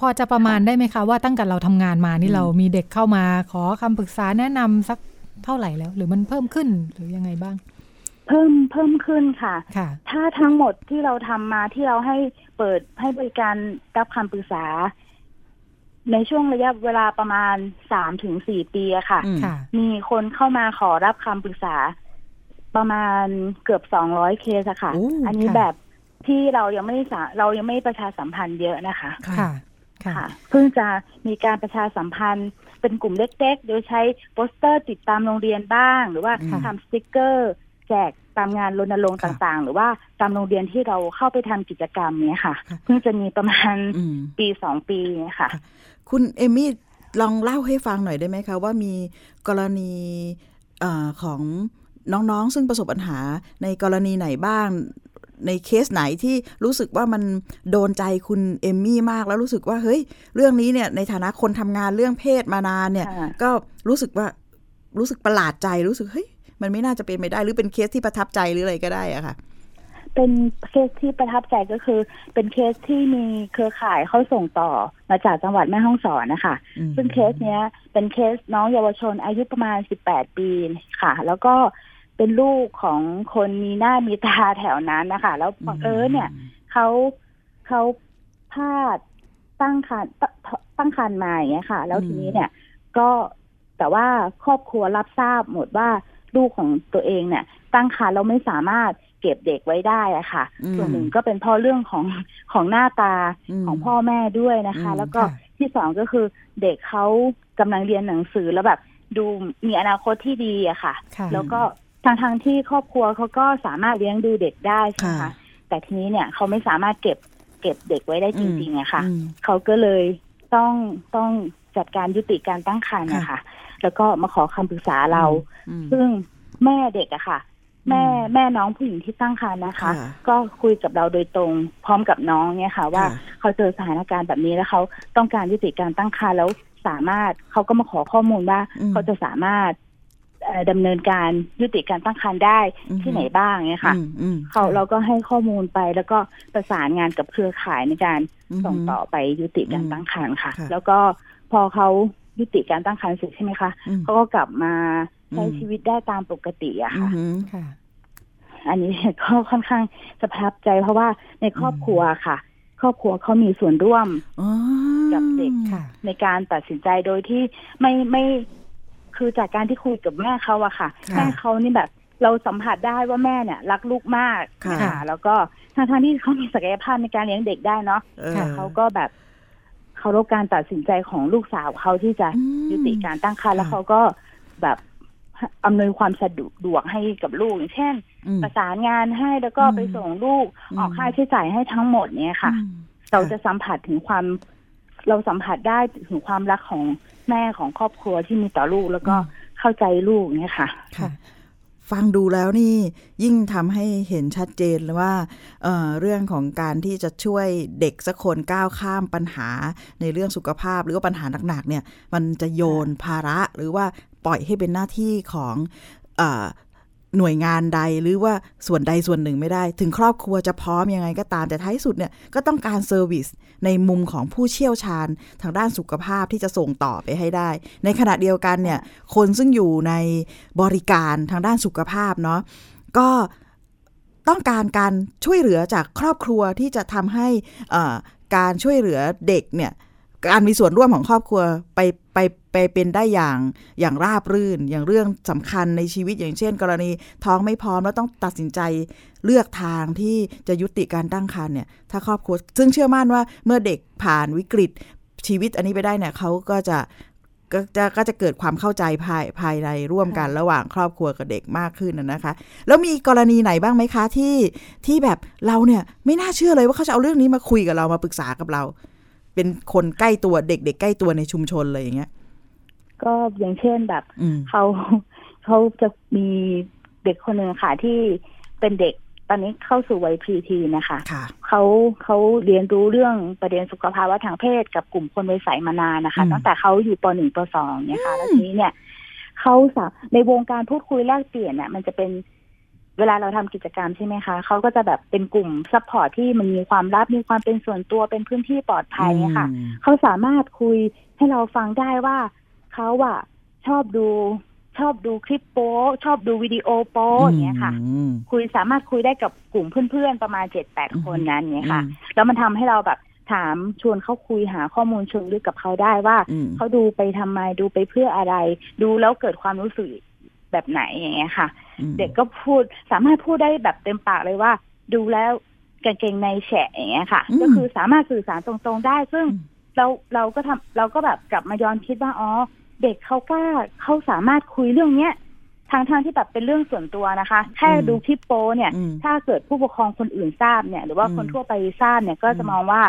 พอจะประมาณได้ไหมคะว่าตั้งแต่เราทำงานมานี่เรามีเด็กเข้ามาขอคำปรึกษาแนะนำสักเท่าไหร่แล้ว หรือมันเพิ่มขึ้นหรือยังไงบ้าง เพิ่มเพิ่มขึ้นค่ะค่ะ ถ้าทั้งหมดที่เราทำมาที่เราให้เปิดให้บริการรับคำปรึกษา ในช่วงระยะเวลาประมาณสามถึงสี่ปีอะค่ะค่ะมีคนเข้ามาขอรับคำปรึกษา ประมาณเกือบสองร้อยเคสอะค่ะโอ้อันนี้ค่ะแบบที่เรายังไม่สาเรายังไม่ประชาสัมพันธ์เยอะนะคะค่ะค่ะ ค่ะ เพิ่งจะมีการประชาสัมพันธ์เป็นกลุ่มเล็กๆ โดยใช้โปสเตอร์ติดตามโรงเรียนบ้าง หรือว่าค่ะทำสติกเกอร์ แจกตามงานรณรงค์ค่ะต่างๆ หรือว่าตามโรงเรียนที่เราเข้าไปทำกิจกรรมเนี้ยค่ะค่ะ เพิ่งจะมีประมาณอืมปีสองปีเนี่ยค่ะ คุณเอมมี่ลองเล่าให้ฟังหน่อยได้ไหมคะ ว่ามีกรณีเออของ น้องๆ ซึ่งประสบปัญหาในกรณีไหนบ้าง ในเคสไหนที่รู้สึกว่ามันโดนใจคุณเอมมี่มากแล้วรู้สึกว่าเฮ้ย เรื่องนี้เนี่ยในฐานะคนทำงานเรื่องเพศมานานเนี่ยค่ะก็รู้สึกว่ารู้สึกประหลาดใจรู้สึกเฮ้ยมันไม่น่าจะเป็นไปได้หรือเป็นเคสที่ประทับใจหรืออะไรก็ได้อะค่ะ เป็นเคสที่ประทับใจก็คือ เป็นเคสที่มีเครือข่ายเขาส่งต่อมาจากจังหวัดแม่ฮ่องสอนนะคะอืมซึ่งเคสเนี้ย เป็นเคสน้องเยาวชนอายุประมาณ18ปีค่ะ แล้วก็เป็นลูกของคนมีหน้ามีตาแถวนั้นนะคะ แล้วบังเอิญเนี่ยเขาเขาพลาดตั้งครรภ์ตตั้งครรภ์มาอย่างเงี้ยค่ะ แล้วทีนี้เนี่ย ก็แต่ว่าครอบครัวรับทราบหมดว่าลูกของตัวเองเนี่ย ตั้งครรภ์แล้วไม่สามารถ เก็บเด็กไว้ได้อะค่ะอืมส่วนหนึ่งก็เป็นเพราะเรื่องของของหน้าตามของพ่อแม่ด้วยนะคะอืมแล้วก็ค่ะที่สองก็คือเด็กเขากำลังเรียนหนังสือแล้วแบบ ดูมีอนาคตที่ดีอะค่ะค่ะแล้วก็ทางทางๆที่ครอบครัวเขาก็สามารถเลี้ยงดูเด็กได้ใช่ไหมค่ะคะแต่ทีนี้เนี่ยเขาไม่สามารถเก็บเก็บเด็กไว้ได้จริงๆอะค่ะอืมเขาก็เลยต้องต้องจัดการยุติการตั้งครรภ์นะคะ แล้วก็มาขอคำปรึกษาเราอืมซึ่งแม่เด็กอะค่ะ แม่แม่น้องผู้หญิงที่ตั้งครรภ์นะคะค่ะก็คุยกับเราโดยตรงพร้อมกับน้องเนี่ยค่ะ ว่าค่ะเขาเจอสถานการณ์แบบนี้แล้วเขาต้องการยุติการตั้งครรภ์แล้วสามารถเขาก็มาขอข้อมูลว่าอืมเขาจะสามารถเอ่อดำเนินการยุติการตั้งครรภ์ได้อือฮึที่ไหนบ้างเนี่ยค่ะอืมอืมเขาเราก็ให้ข้อมูลไปแล้วก็ประสานงานกับเครือข่ายในการอือฮึส่งต่อไปยุติการอืมตั้งครรภ์ค่ะค่ะ แล้วก็พอเขายุติการตั้งครรภ์เสร็จใช่ไหมคะอืมเขาก็กลับมา ใช้อืมชีวิตได้ตามปกติอะอืค่ะอหือค่ะ อันนี้ก็ค่อนข้างจะประทับใจเพราะว่าในครอบครัวค่ะ ครอบครัวเขามีส่วนร่วมอ๋อกับเด็กค่ะในการตัดสินใจโดยที่ไม่ไม่คือจากการที่คุยกับแม่เขาอะค่ะค่ะแม่เขานี่แบบเราสัมผัสได้ว่าแม่เนี่ย รักลูกมากค่ะค่ะแล้วก็ทางทางๆที่เขามีศักยภาพในการเลี้ยงเด็กได้เนาะเออแต่เขาก็แบบเคารพการตัดสินใจของลูกสาวเขาที่จะอืมยุติการตั้งครรภ์แล้วค่ะเขาก็แบบ อำนวยความสะดวกให้กับลูกอย่างเช่นอืมประสานงานให้แล้วก็อืมไปส่งลูกอืมออกค่าใช้จ่ายให้ทั้งหมดเนี่ยค่ะอืมเราจะสัมผัสถึงความ เราสัมผัสได้ถึงความรักของแม่ของครอบครัวที่มีต่อลูกแล้วก็เข้าใจลูกเนี่ยค่ะค่ะ ฟังดูแล้วนี่ยิ่งทำให้เห็นชัดเจนเลยว่าเอ่อเรื่องของการที่จะช่วยเด็กสักคนก้าวข้ามปัญหาในเรื่องสุขภาพหรือว่าปัญหาหนักๆเนี่ย มันจะโยนภาระหรือว่า ปล่อยให้เป็นหน้าที่ของหน่วยงานใดหรือว่าส่วนใดส่วนหนึ่งไม่ได้ ถึงครอบครัวจะพร้อมยังไงก็ตามแต่ท้ายสุดเนี่ยก็ต้องการ service ในมุมของผู้เชี่ยวชาญทางด้านสุขภาพที่จะส่งต่อไปให้ได้ ในขณะเดียวกันเนี่ยคนซึ่งอยู่ในบริการทางด้านสุขภาพเนาะก็ต้องการการช่วยเหลือจากครอบครัวที่จะทำให้การช่วยเหลือเด็กเนี่ย การมีส่วนร่วมของครอบครัวไปไปไปเป็นได้อย่างอย่างราบรื่น อย่างเรื่องสำคัญในชีวิตอย่างเช่น กรณีท้องไม่พร้อมแล้วต้องตัดสินใจเลือกทางที่จะยุติการตั้งครรภ์เนี่ยถ้าครอบครัว ซึ่งเชื่อมั่นว่าเมื่อเด็กผ่านวิกฤตชีวิตอันนี้ไปได้เนี่ยเขาก็จะก็จะก็จะเกิดความเข้าใจภายภายในร่วมกันระหว่างครอบครัวกับเด็กมากขึ้นนะคะ แล้วมีกรณีไหนบ้างไหมคะที่ที่แบบเราเนี่ยไม่น่าเชื่อเลยว่าเขาจะเอาเรื่องนี้มาคุยกับเรามาปรึกษากับเรา เป็นคนใกล้ตัวเด็ก ๆ ใกล้ตัวในชุมชนเลยอย่างเงี้ย ก็อย่างเช่นแบบเขาเขาจะมีเด็กคนหนึ่งค่ะที่เป็นเด็กตอนนี้เข้าสู่วัยพรีทีนะคะเขาเขาเรียนรู้เรื่องประเด็นสุขภาวะทางเพศกับกลุ่มคนวัยใสมานานนะคะ ตั้งแต่เขาอยู่ปหนึ่งปสองเนี่ยค่ะแล้วทีนี้เนี่ยเขาสาในวงการพูดคุยแลกเปลี่ยนเนี่ยมันจะเป็น เวลาเราทำกิจกรรมใช่ไหมคะเขาก็จะแบบเป็นกลุ่ม support ที่มันมีความลับมีความเป็นส่วนตัวเป็นพื้นที่ปลอดภัยค่ะเขาสามารถคุยให้เราฟังได้ว่าเขาอะชอบดูชอบดูคลิปโป๊ชอบดูวิดีโอโป๊อย่างเงี้ยค่ะ คุยสามารถคุยได้กับกลุ่มเพื่อนๆประมาณเจ็ดแปดคนนั้นเงี้ยค่ะ แล้วมันทำให้เราแบบถามชวนเขาคุยหาข้อมูลเชิงลึกกับเขาได้ว่าเขาดูไปทำไมดูไปเพื่ออะไร ดูแล้วเกิดความรู้สึก แบบไหนอย่างเงี้ยค่ะ เด็กก็พูดสามารถพูดได้แบบเต็มปากเลยว่า ดูแล้วกางเกงในแฉะอย่างเงี้ยค่ะ ก็คือสามารถสื่อสารตรงๆได้ ซึ่งเราเราก็ทำเราก็แบบกลับมาย้อนคิดว่าอ๋อเด็กเขากล้าเขาสามารถคุยเรื่องเนี้ยทางทางที่แบบเป็นเรื่องส่วนตัวนะคะ แค่ดูคลิปโป้เนี่ย ถ้าเกิดผู้ปกครองคนอื่นทราบเนี่ย หรือว่าคนทั่วไปทราบเนี่ยก็จะมองว่า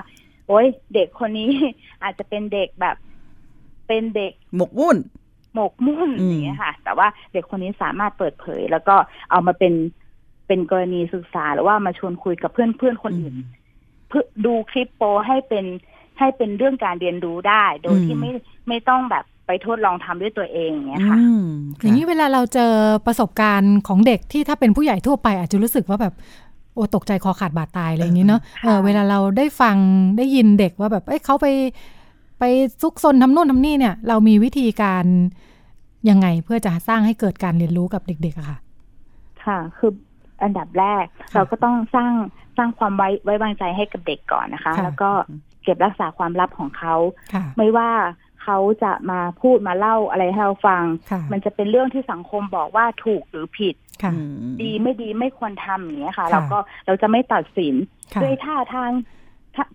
โอ้ยเด็กคนนี้อาจจะเป็นเด็กแบบ เป็นเด็กหมกมุ่น หมกมุ่นอย่างเงี้ยค่ะ แต่ว่าเด็กคนนี้สามารถเปิดเผย แล้วก็เอามาเป็นเป็นกรณีศึกษาหรือว่ามาชวนคุยกับเพื่อนเพื่อนคนอื่นเพื่อดูคลิปโป้ให้เป็นให้เป็นเรื่องการเรียนรู้ได้ โดยที่ไม่ไม่ต้องแบบไปทดลองทำด้วยตัวเองเนี้ยค่ะอย่างนี้เวลาเราเจอประสบการณ์ของเด็กที่ถ้าเป็นผู้ใหญ่ทั่วไป อาจจะรู้สึกว่าแบบโอ้ตกใจคอขาดบาดตายอะไรอย่างนี้เนาะเออเวลาเราได้ฟังได้ยินเด็กว่าแบบเอ้ยเขาไป ไปซุกซนทำโน่นทำนี่เนี่ย เรามีวิธีการยังไงเพื่อจะสร้างให้เกิดการเรียนรู้กับเด็กๆอะค่ะ ค่ะ คืออันดับแรก เราก็ต้องสร้างสร้างความไว้ไว้วางใจให้กับเด็กก่อนนะคะ แล้วก็เก็บรักษาความลับของเขาไม่ว่าเขาจะมาพูดมาเล่าอะไรให้เราฟัง มันจะเป็นเรื่องที่สังคมบอกว่าถูกหรือผิดดีไม่ดีไม่ควรทำอย่างเงี้ยค่ะ เราก็เราจะไม่ตัดสินด้วยท่าทาง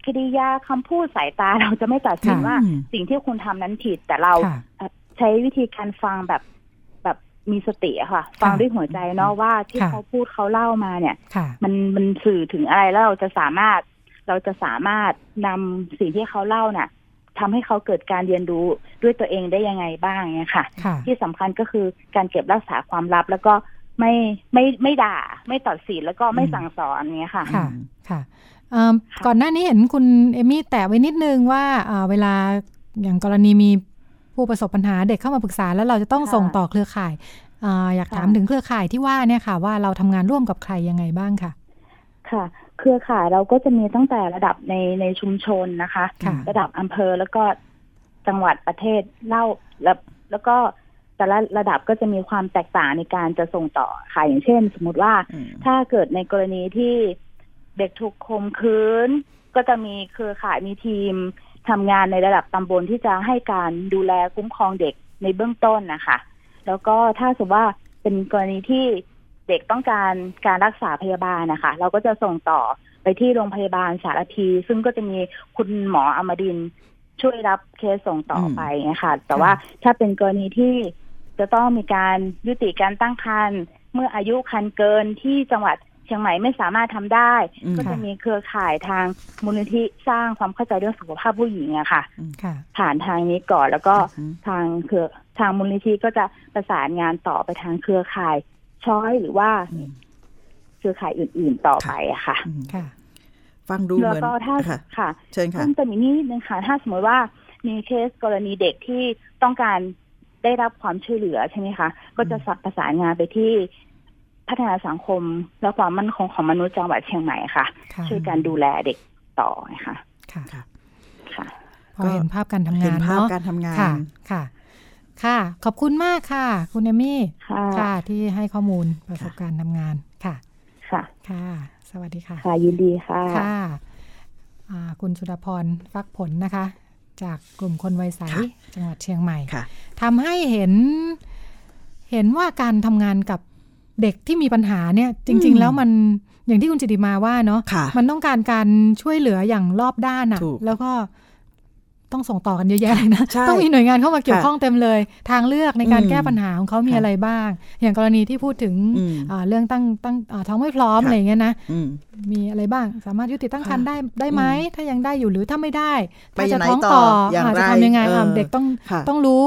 กิริยาคำพูดสายตาเราจะไม่ตัดสินว่าสิ่งที่คุณทำนั้นผิด แต่เราใช้วิธีการฟังแบบแบบมีสติอะค่ะ ฟังด้วยหัวใจเนาะว่าที่เขาพูดเขาเล่ามาเนี่ย มันมันสื่อถึงอะไรแล้วเราจะสามารถเราจะสามารถนำสิ่งที่เขาเล่าเนี่ยทำให้เขาเกิดการเรียนรู้ด้วยตัวเองได้ยังไงบ้างเนี่ยค่ะ ที่สำคัญก็คือการเก็บรักษาความลับแล้วก็ไม่ไม่ไม่ด่า ไม่ตัดสินแล้วก็ไม่สั่งสอนเนี้ยค่ะ ค่ะ ค่ะ ก่อนหน้านี้เห็นคุณเอมี่แตะไว้นิดนึงว่าเวลาอย่างกรณีมีผู้ประสบปัญหาเด็กเข้ามาปรึกษา แล้วเราจะต้องส่งต่อเครือข่ายอยากถามถึงเครือข่ายที่ว่าเนี่ยค่ะ ว่าเราทำงานร่วมกับใครยังไงบ้างค่ะ ค่ะ เครือข่ายเราก็จะมีตั้งแต่ระดับในในชุมชนนะคะ ระดับอำเภอแล้วก็จังหวัดประเทศเล่าแล้วแล้วก็แต่ละระดับก็จะมีความแตกต่างในการจะส่งต่อค่ะอย่างเช่น สมมติว่าถ้าเกิดในกรณีที่ เด็กถูกคมคืน ก็จะมีเครือข่ายมีทีมทำงานในระดับตำบลที่จะให้การดูแลคุ้มครองเด็กในเบื้องต้นนะคะ แล้วก็ถ้าสมมติว่าเป็นกรณีที่เด็กต้องการการรักษาพยาบาลนะคะ เราก็จะส่งต่อไปที่โรงพยาบาลสารพี ซึ่งก็จะมีคุณหมออมดินช่วยรับเคสส่งต่อไปนะคะแต่ว่าถ้าเป็นกรณีที่จะต้องมีการยุติการตั้งครรภ์เมื่ออายุคันเกินที่จังหวัด เชียงใหม่ไม่สามารถทำได้ ก็จะมีเครือข่ายทางมูลนิธิสร้างความเข้าใจเรื่องสุขภาพผู้หญิงอะค่ะ ผ่านทางนี้ก่อนแล้วก็ทางเครือทางมูลนิธิก็จะประสานงานต่อไปทางเครือข่ายช้อยหรือว่าเครือข่ายอื่น ๆต่อไปอะค่ะค่ะฟังดูเหมือนแล้วก็ถ้าค่ะเชิญค่ะแต่มีนิดนึงค่ะถ้าสมมติว่ามีเคสกรณีเด็กที่ต้องการได้รับความช่วยเหลือใช่ไหมคะ ก็จะสัประสานงานไปที่ พัฒนาสังคมและความมั่นคงของมนุษย์จังหวัดเชียงใหม่ค่ะค่ะช่วยการดูแลเด็กต่อนะคะค่ะค่ะค่ะพอเห็นภาพการทำงานเห็นภาพเนาะการทำงานค่ะค่ะค่ะ ขอบคุณมากค่ะ คุณเอมี่ค่ะค่ะ ที่ให้ข้อมูลประสบการณ์ทำงานค่ะ ค่ะ ค่ะ สวัสดีค่ะ ค่ะ ยินดีค่ะ ค่ะอ่าคุณสุดาพรฟักผลนะคะ จากกลุ่มคนวัยใสค่ะจังหวัดเชียงใหม่ค่ะทำให้เห็น เห็นว่าการทำงานกับ เด็กที่มีปัญหาเนี่ยจริงอืมๆแล้วมันอย่างที่คุณจิติมาว่าเนาะค่ะมันต้องการการช่วยเหลืออย่างรอบด้านอะถูกแล้วก็ต้องส่งต่อกันเยอะแยะเลยนะใช่ต้องมีหน่วยงานเข้ามาเกี่ยวค่ะข้องเต็มเลย ทางเลือกในการอืมแก้ปัญหาของเขามีค่ะอะไรบ้าง อย่างกรณีที่พูดถึงอืมอ่าเรื่องตั้งตั้งอ่าท้องไม่พร้อมค่ะอะไรอย่างเงี้ยนะอืมมีอะไรบ้าง สามารถยุติตั้งครรภ์ค่ะได้ได้ไหมอืมถ้ายังได้อยู่หรือถ้าไม่ได้ไปถ้าจะไหนท้องต่อต่ออย่างอ่าไรจะทำยังไงเอออ่าเด็กต้องค่ะต้องรู้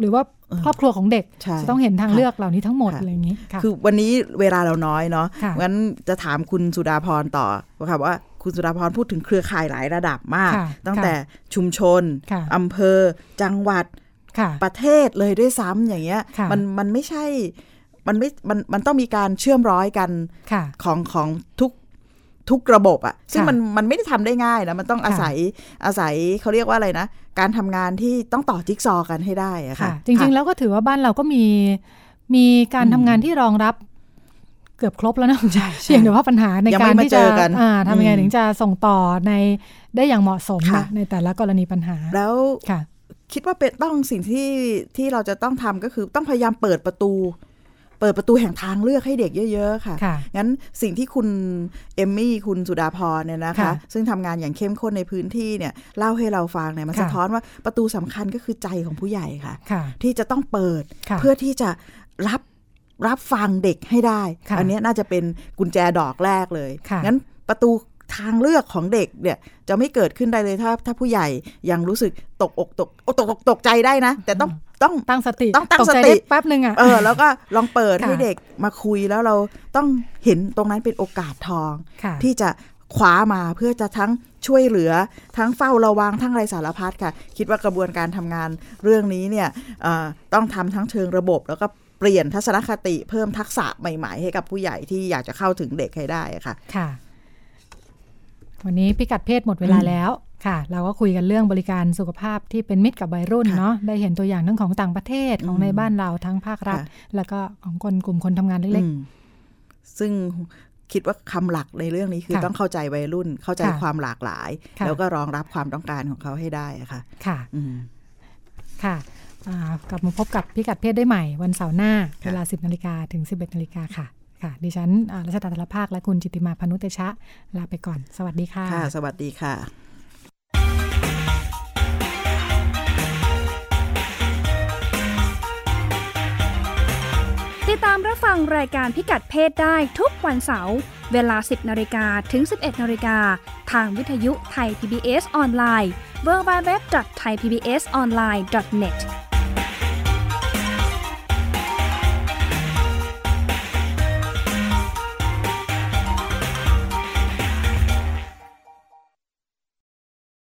หรือว่าเออ ครอบครัวของเด็กใช่จะต้องเห็นทางค่ะเลือกเหล่านี้ทั้งหมดค่ะอะไรอย่างนี้ค่ะคือวันนี้เวลาเราน้อยเนาะค่ะงั้นจะถามคุณสุดาพรต่อค่ะว่าคุณสุดาพรพูดถึงเครือข่ายหลายระดับมากค่ะตั้งค่ะแต่ชุมชนค่ะอำเภอ จังหวัดค่ะประเทศเลยด้วยซ้ำอย่างเงี้ยค่ะมันมันไม่ใช่มันไม่มันมันต้องมีการเชื่อมร้อยกันค่ะของของทุก ทุกระบบอะซึ่งค่ะมันมันไม่ได้ทำได้ง่ายนะมันต้องอาศัยอาศัยเขาเรียกว่าอะไรนะ การทำงานที่ต้องต่อจิ๊กซอว์กันให้ได้อะค่ะค่ะ จริง ๆ แล้วก็ถือว่าบ้านเราก็มีมีการอืมทำงานที่รองรับเกือบครบแล้วนะใช่ใช่เพียงแต่ว่าปัญหาในยังการไม่มาที่เจจะอกันอ่าทำยังไงอืมถึงจะส่งต่อในได้อย่างเหมาะสมค่ะนะในแต่ละกรณีปัญหาแล้วค่ะ คิดว่าเป็นต้องสิ่งที่ที่เราจะต้องทำก็คือต้องพยายามเปิดประตู เปิดประตูแห่งทางเลือกให้เด็กเยอะๆค่ะค่ะ งั้นสิ่งที่คุณเอมมี่คุณสุดาพรเนี่ยนะคะค่ะซึ่งทำงานอย่างเข้มข้นในพื้นที่เนี่ยเล่าให้เราฟังเนี่ยมันค่ะสะท้อนว่าประตูสำคัญก็คือใจของผู้ใหญ่ค่ะค่ะที่จะต้องเปิดค่ะเพื่อที่จะรับรับฟังเด็กให้ได้ค่ะอันเนี้ยน่าจะเป็นกุญแจดอกแรกเลยค่ะงั้นประตู ทางเลือกของเด็กเนี่ยจะไม่เกิดขึ้นได้เลยถ้า ถ้าผู้ใหญ่ยังรู้สึกตกอกตกอกตกอกตกใจได้นะ แต่ต้องต้องตั้งสติต้องตั้งกใจสติได้แป๊บหนึ่งอะเออแล้วก็ลองเปิดค่ะให้เด็กมาคุยแล้วเราต้องเห็นตรงนั้นเป็นโอกาสทองค่ะที่จะคว้ามาเพื่อจะทั้งช่วยเหลือทั้งเฝ้าระวังทั้งไรสารพัดค่ะ คิดว่ากระบวนการทำงานเรื่องนี้เนี่ยเอ่อต้องทำทั้งเชิงระบบ แล้วก็เปลี่ยนทัศนคติเพิ่มทักษะใหม่ ๆ ให้กับผู้ใหญ่ที่อยากจะเข้าถึงเด็กให้ได้ค่ะ ค่ะ วันนี้พิกัดเพศหมดเวลาแล้วค่ะ เราก็คุยกันเรื่องบริการสุขภาพที่เป็นมิตรกับวัยรุ่นค่ะเนาะได้เห็นตัวอย่างทั้งของต่างประเทศของอืมในบ้านเราทั้งภาครัฐค่ะแล้วก็ของคนกลุ่มคนทำงานเล็กอืมซึ่งคิดว่าคำหลักในเรื่องนี้คือค่ะต้องเข้าใจวัยรุ่นเข้าใจค่ะความหลากหลายค่ะแล้วก็รองรับความต้องการของเขาให้ได้อะค่ะๆค่ะอืมค่ะอ่ากลับมาพบกับพิกัดเพศได้ใหม่ วันเสาร์หน้าค่ะเวลา 10นาฬิกาถึง 11นาฬิกาค่ะ ค่ะ ดิฉันอ่ารัชดาธารภาค และคุณจิตติมาพานุเตชะ ลาไปก่อน สวัสดีค่ะ ค่ะ สวัสดีค่ะ ติดตามรับฟังรายการพิกัดเพศได้ทุกวันเสาร์เวลา 10นาฬิกาถึง 11นาฬิกาทางวิทยุไทย PBS ออนไลน์ www.thaipbsonline.net